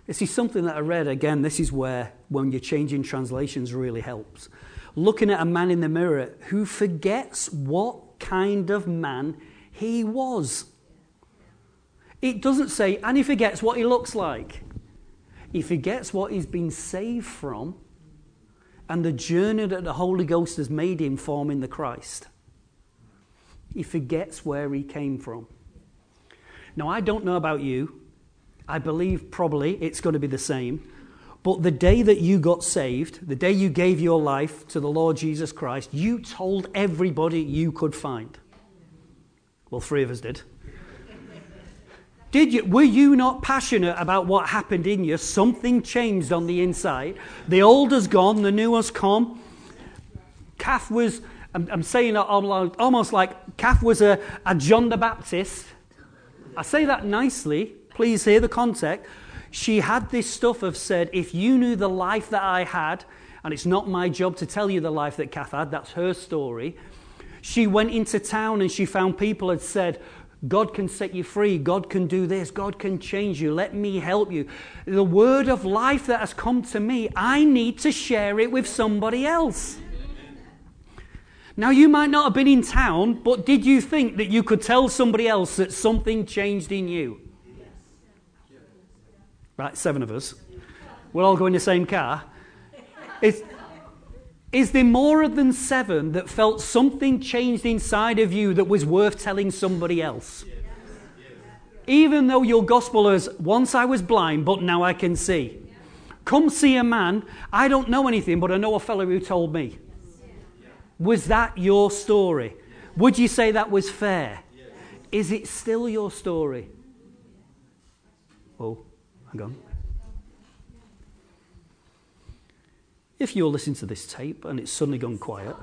This is something that I read again. This is where when you're changing translations really helps. Looking at a man in the mirror who forgets what kind of man he was. It doesn't say, and he forgets what he looks like. He forgets what he's been saved from and the journey that the Holy Ghost has made him forming the Christ. He forgets where he came from. Now, I don't know about you. I believe probably it's going to be the same. But the day that you got saved, the day you gave your life to the Lord Jesus Christ, you told everybody you could find. Well, three of us did. Did you? Were you not passionate about what happened in you? Something changed on the inside. The old has gone, the new has come. Kath was, I'm, I'm saying almost like Kath was a, a John the Baptist. I say that nicely. Please hear the context. She had this stuff of said, if you knew the life that I had, and it's not my job to tell you the life that Kath had, that's her story. She went into town and she found people had said, God can set you free. God can do this. God can change you. Let me help you. The word of life that has come to me, I need to share it with somebody else. Now, you might not have been in town, but did you think that you could tell somebody else that something changed in you? Right, seven of us. We're all going in the same car. Is, is there more than seven that felt something changed inside of you that was worth telling somebody else? Even though your gospel is, once I was blind, but now I can see. Come see a man. I don't know anything, but I know a fellow who told me. Was that your story? Would you say that was fair? Is it still your story? Oh. Hang on. If you're listening to this tape and it's suddenly gone quiet,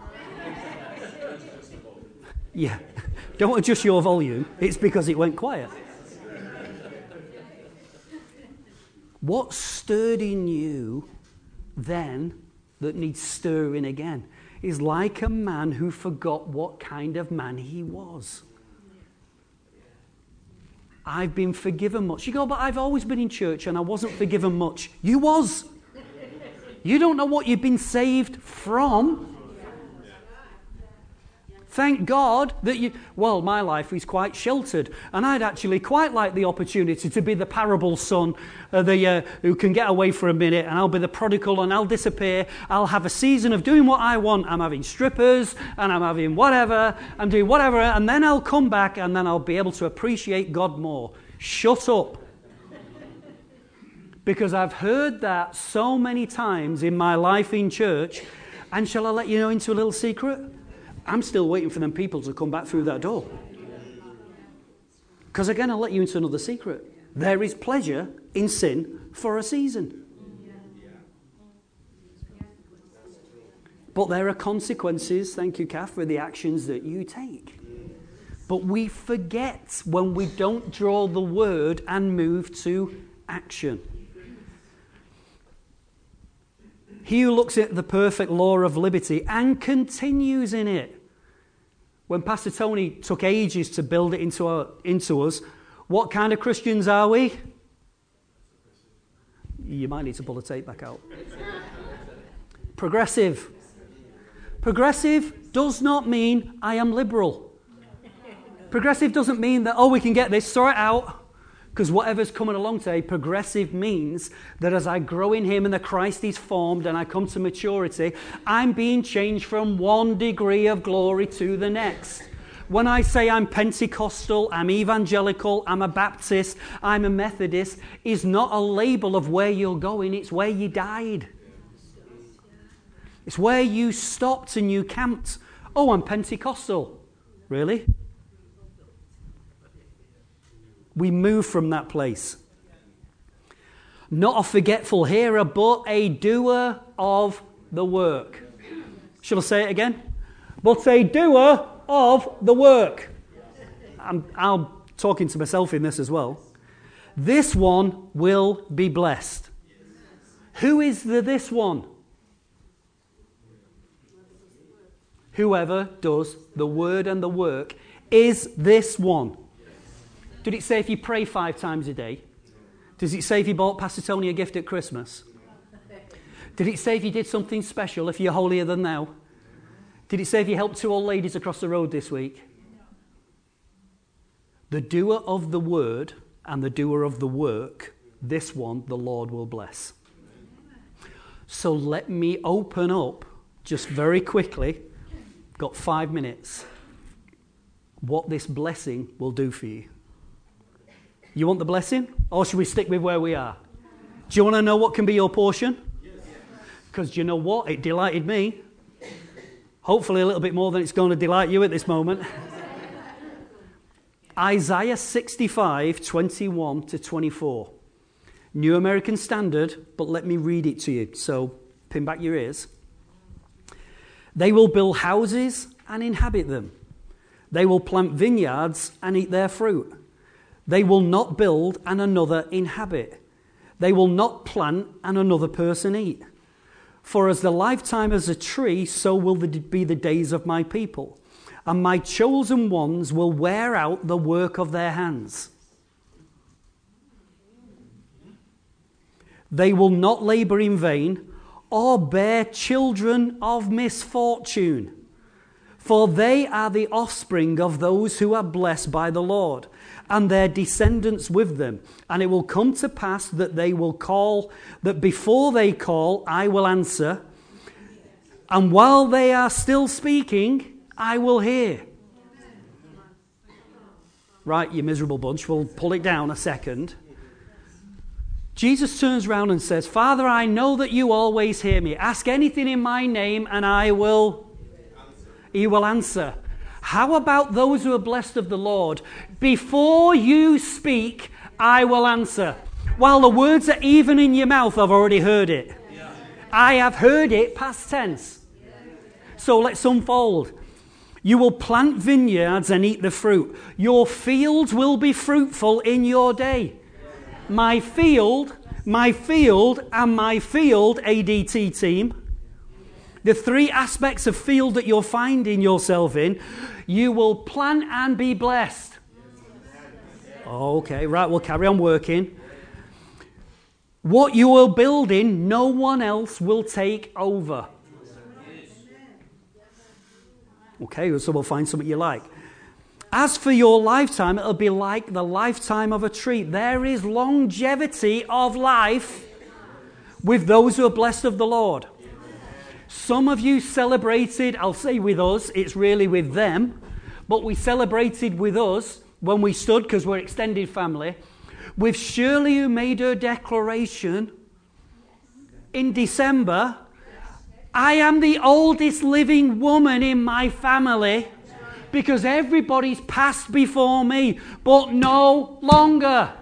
yeah, don't adjust your volume, it's because it went quiet. What stirred in you then that needs stirring again is like a man who forgot what kind of man he was. I've been forgiven much. You go, but I've always been in church and I wasn't forgiven much. You was. You don't know what you've been saved from. Thank God that you, well, my life is quite sheltered. And I'd actually quite like the opportunity to be the parable son uh, the, uh, who can get away for a minute, and I'll be the prodigal and I'll disappear. I'll have a season of doing what I want. I'm having strippers and I'm having whatever. I'm doing whatever. And then I'll come back and then I'll be able to appreciate God more. Shut up. Because I've heard that so many times in my life in church. And shall I let you know into a little secret? I'm still waiting for them people to come back through that door. Because again, I'll let you into another secret. There is pleasure in sin for a season. But there are consequences, thank you, Kath, for the actions that you take. But we forget when we don't draw the word and move to action. He who looks at the perfect law of liberty and continues in it when Pastor Tony took ages to build it into, our, into us, what kind of Christians are we? You might need to pull the tape back out. Progressive. Progressive does not mean I am liberal. Progressive doesn't mean that, oh, we can get this, sort it out. Because whatever's coming along today, progressive means that as I grow in Him and the Christ is formed and I come to maturity, I'm being changed from one degree of glory to the next. When I say I'm Pentecostal, I'm evangelical, I'm a Baptist, I'm a Methodist, is not a label of where you're going, it's where you died. It's where you stopped and you camped. Oh, I'm Pentecostal. Really? We move from that place. Not a forgetful hearer, but a doer of the work. Shall I say it again? But a doer of the work. I'm, I'm talking to myself in this as well. This one will be blessed. Who is the this one? Whoever does the word and the work is this one. Did it say if you pray five times a day? Does it say if you bought Pastor Tony a gift at Christmas? Did it say if you did something special, if you're holier than thou? Did it say if you helped two old ladies across the road this week? The doer of the word and the doer of the work, this one the Lord will bless. So let me open up just very quickly, got five minutes, what this blessing will do for you. You want the blessing? Or should we stick with where we are? Do you want to know what can be your portion? Because you know what? It delighted me. Hopefully, a little bit more than it's going to delight you at this moment. Isaiah 65, 21 to 24. New American Standard, but let me read it to you. So, pin back your ears. They will build houses and inhabit them. They will plant vineyards and eat their fruit. They will not build and another inhabit. They will not plant and another person eat. For as the lifetime as a tree, so will be the days of my people. And my chosen ones will wear out the work of their hands. They will not labor in vain or bear children of misfortune. For they are the offspring of those who are blessed by the Lord and their descendants with them. And it will come to pass that they will call, that before they call, I will answer. And while they are still speaking, I will hear. Right, you miserable bunch, we'll pull it down a second. Jesus turns around and says, Father, I know that you always hear me. Ask anything in my name, and I will. He will answer. How about those who are blessed of the Lord? Before you speak, I will answer. While the words are even in your mouth, I've already heard it. I have heard it, past tense. So let's unfold. You will plant vineyards and eat the fruit. Your fields will be fruitful in your day. My field, my field, and my field, ADT team, the three aspects of field that you're finding yourself in, you will plant and be blessed. Okay, right, we'll carry on working. What you are building, no one else will take over. Okay, so we'll find something you like. As for your lifetime, it'll be like the lifetime of a tree. There is longevity of life with those who are blessed of the Lord. Some of you celebrated, I'll say with us, it's really with them, but we celebrated with us when we stood because we're extended family with Shirley who made her declaration in December I am the oldest living woman in my family because everybody's passed before me, but no longer.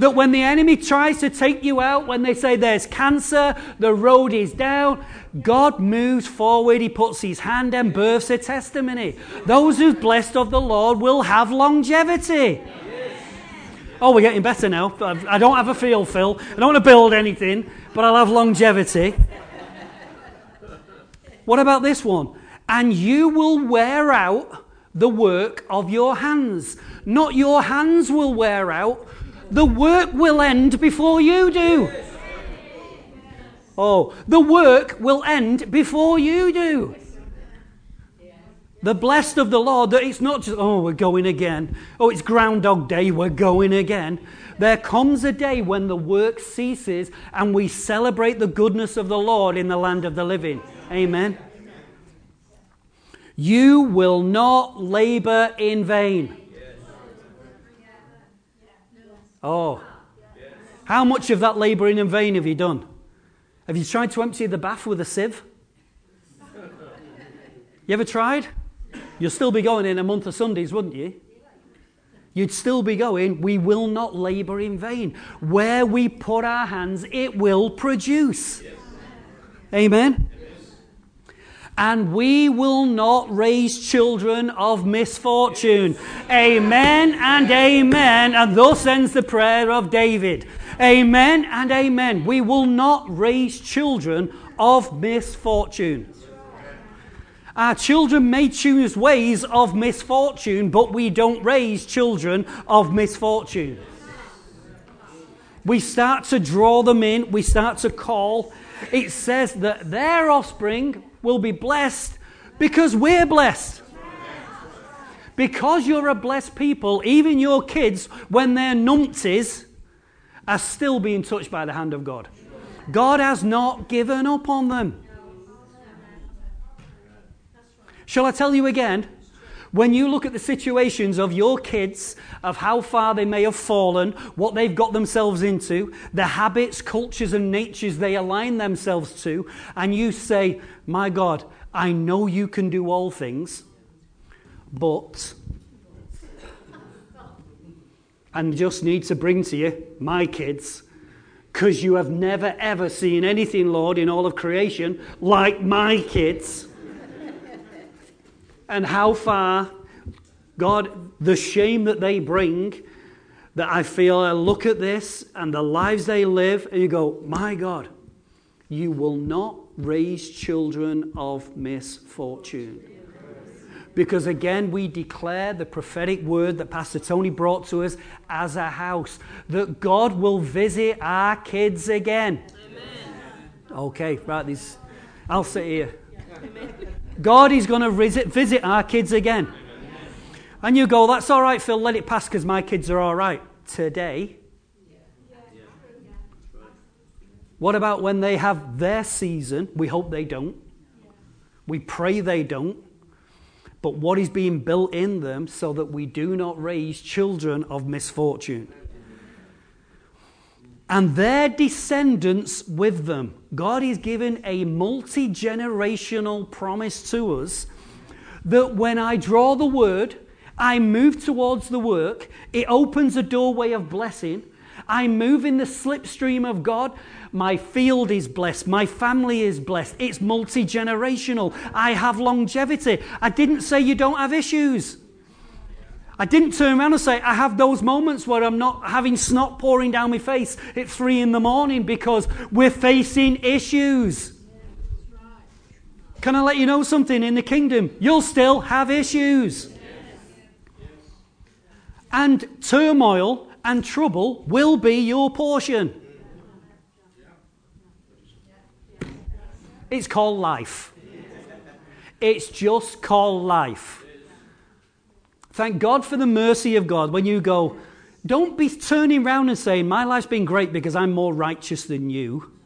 That when the enemy tries to take you out, when they say there's cancer, the road is down, God moves forward. He puts his hand and births a testimony. Those who's blessed of the Lord will have longevity. Oh, we're getting better now. I don't have a feel, Phil. I don't want to build anything, but I'll have longevity. What about this one? And you will wear out the work of your hands. Not your hands will wear out, the work will end before you do. Oh, the work will end before you do. The blessed of the Lord, that it's not just, oh, we're going again. Oh, it's Groundhog Day, we're going again. There comes a day when the work ceases and we celebrate the goodness of the Lord in the land of the living. Amen. You will not labor in vain. Oh. How much of that laboring in vain have you done? Have you tried to empty the bath with a sieve? You ever tried? You'll still be going in a month of Sundays, wouldn't you? You'd still be going, we will not labor in vain. Where we put our hands, it will produce. Amen? And we will not raise children of misfortune. Amen and amen. And thus ends the prayer of David. Amen and amen. We will not raise children of misfortune. Our children may choose ways of misfortune, but we don't raise children of misfortune. We start to draw them in, we start to call. It says that their offspring will be blessed because we're blessed. Because you're a blessed people, even your kids, when they're numpties, are still being touched by the hand of God. God has not given up on them. Shall I tell you again? When you look at the situations of your kids, of how far they may have fallen, what they've got themselves into, the habits, cultures, and natures they align themselves to, and you say, My God, I know you can do all things, but. And just need to bring to you, my kids, because you have never ever seen anything, Lord, in all of creation like my kids and how far, God, the shame that they bring, that I feel I look at this and the lives they live, and you go, my God, you will not raise children of misfortune. Because again, we declare the prophetic word that Pastor Tony brought to us as a house that God will visit our kids again. Amen. Okay, right, these, I'll sit here. God is going to visit, visit our kids again. And you go, that's all right, Phil, let it pass because my kids are all right. Today. What about when they have their season? We hope they don't. We pray they don't. But what is being built in them so that we do not raise children of misfortune? and their descendants with them. God is giving a multi generational promise to us that when I draw the word, I move towards the work, it opens a doorway of blessing. I move in the slipstream of God. My field is blessed. My family is blessed. It's multi generational. I have longevity. I didn't say you don't have issues. I didn't turn around and say, I have those moments where I'm not having snot pouring down my face at three in the morning because we're facing issues. Can I let you know something in the kingdom? You'll still have issues. And turmoil and trouble will be your portion. It's called life. It's just called life. Thank God for the mercy of God when you go, don't be turning around and saying, My life's been great because I'm more righteous than you.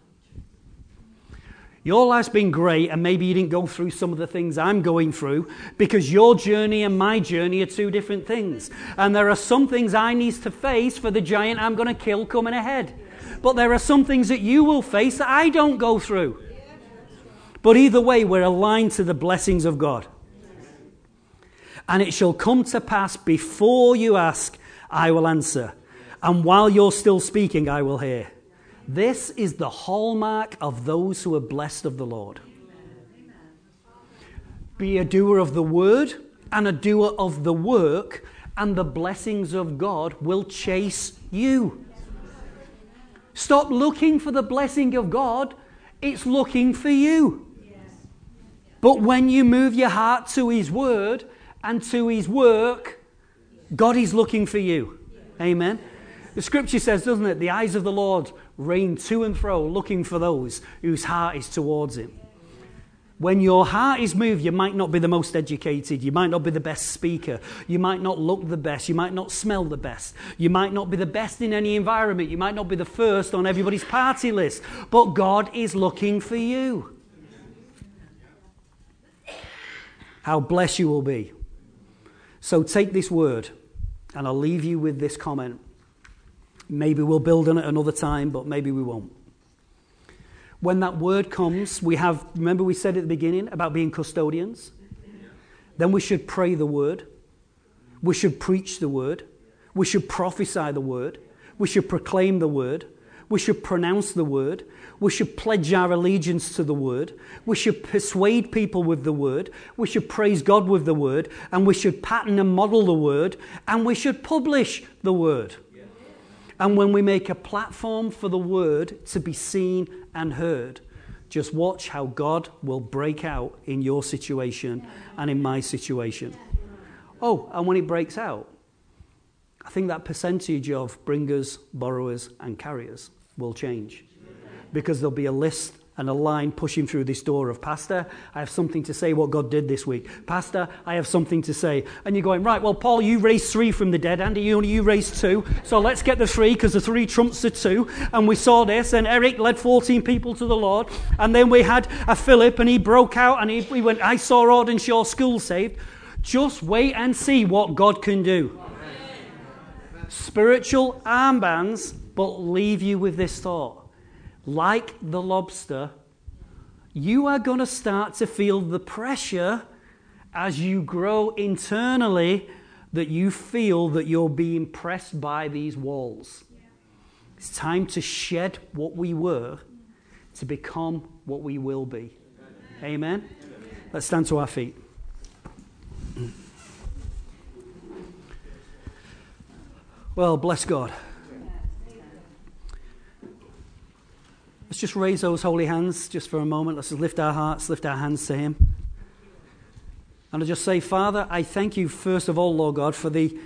Your life's been great, and maybe you didn't go through some of the things I'm going through because your journey and my journey are two different things. And there are some things I need to face for the giant I'm going to kill coming ahead. But there are some things that you will face that I don't go through. But either way, we're aligned to the blessings of God. And it shall come to pass before you ask, I will answer. And while you're still speaking, I will hear. This is the hallmark of those who are blessed of the Lord. Be a doer of the word and a doer of the work, and the blessings of God will chase you. Stop looking for the blessing of God, it's looking for you. But when you move your heart to His word, and to his work, God is looking for you. Amen. The scripture says, doesn't it? The eyes of the Lord reign to and fro, looking for those whose heart is towards him. When your heart is moved, you might not be the most educated. You might not be the best speaker. You might not look the best. You might not smell the best. You might not be the best in any environment. You might not be the first on everybody's party list. But God is looking for you. How blessed you will be so take this word, and I'll leave you with this comment. Maybe we'll build on it another time, but maybe we won't. When that word comes, we have, remember we said at the beginning about being custodians? Then we should pray the word. We should preach the word. We should prophesy the word. We should proclaim the word. We should pronounce the word. We should pledge our allegiance to the word. We should persuade people with the word. We should praise God with the word. And we should pattern and model the word. And we should publish the word. And when we make a platform for the word to be seen and heard, Just watch how God will break out in your situation and in my situation. Oh, and when it breaks out, I think that percentage of bringers, borrowers, and carriers will change because there'll be a list and a line pushing through this door of, Pastor, I have something to say what God did this week. Pastor, I have something to say. And you're going, right, well, Paul, you raised three from the dead. Andy, you, only you raised two. So let's get the three because the three trumps the two. And we saw this. And Eric led 14 people to the Lord. And then we had a Philip and he broke out and he, he went, I saw Audenshaw School saved. Just wait and see what God can do. Spiritual armbands, but leave you with this thought like the lobster, you are going to start to feel the pressure as you grow internally that you feel that you're being pressed by these walls. It's time to shed what we were to become what we will be. Amen? Let's stand to our feet. Well, bless God. Let's just raise those holy hands just for a moment. Let's just lift our hearts, lift our hands to Him. And I just say, Father, I thank you, first of all, Lord God, for, the,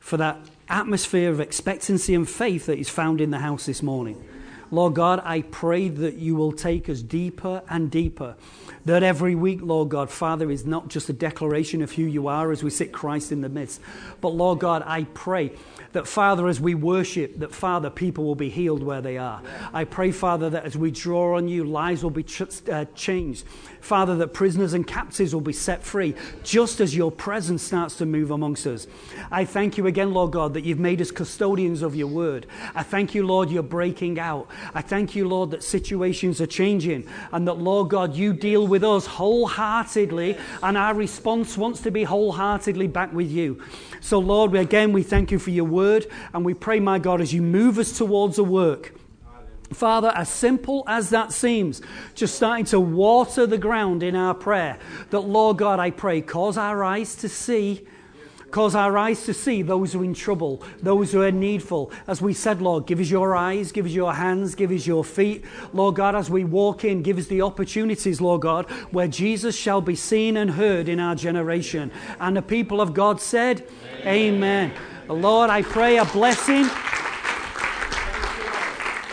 for that atmosphere of expectancy and faith that is found in the house this morning. Lord God, I pray that you will take us deeper and deeper. That every week, Lord God, Father, is not just a declaration of who you are as we sit Christ in the midst. But Lord God, I pray that, Father, as we worship, that, Father, people will be healed where they are. I pray, Father, that as we draw on you, lives will be ch- uh, changed. Father, that prisoners and captives will be set free, just as your presence starts to move amongst us. I thank you again, Lord God, that you've made us custodians of your word. I thank you, Lord, you're breaking out. I thank you, Lord, that situations are changing and that, Lord God, you deal with us wholeheartedly, and our response wants to be wholeheartedly back with you. So, Lord, again, we thank you for your word, and we pray, my God, as you move us towards a work. Father, as simple as that seems, just starting to water the ground in our prayer, that, Lord God, I pray, cause our eyes to see Cause our eyes to see those who are in trouble, those who are needful. As we said, Lord, give us your eyes, give us your hands, give us your feet. Lord God, as we walk in, give us the opportunities, Lord God, where Jesus shall be seen and heard in our generation. And the people of God said, Amen. Amen. Lord, I pray a blessing.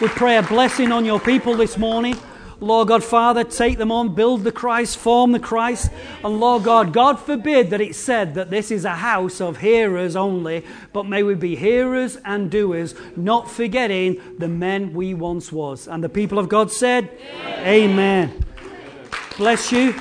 We pray a blessing on your people this morning. Lord God, Father, take them on, build the Christ, form the Christ. And Lord God, God forbid that it said that this is a house of hearers only, but may we be hearers and doers, not forgetting the men we once was. And the people of God said, Amen. Amen. Bless you.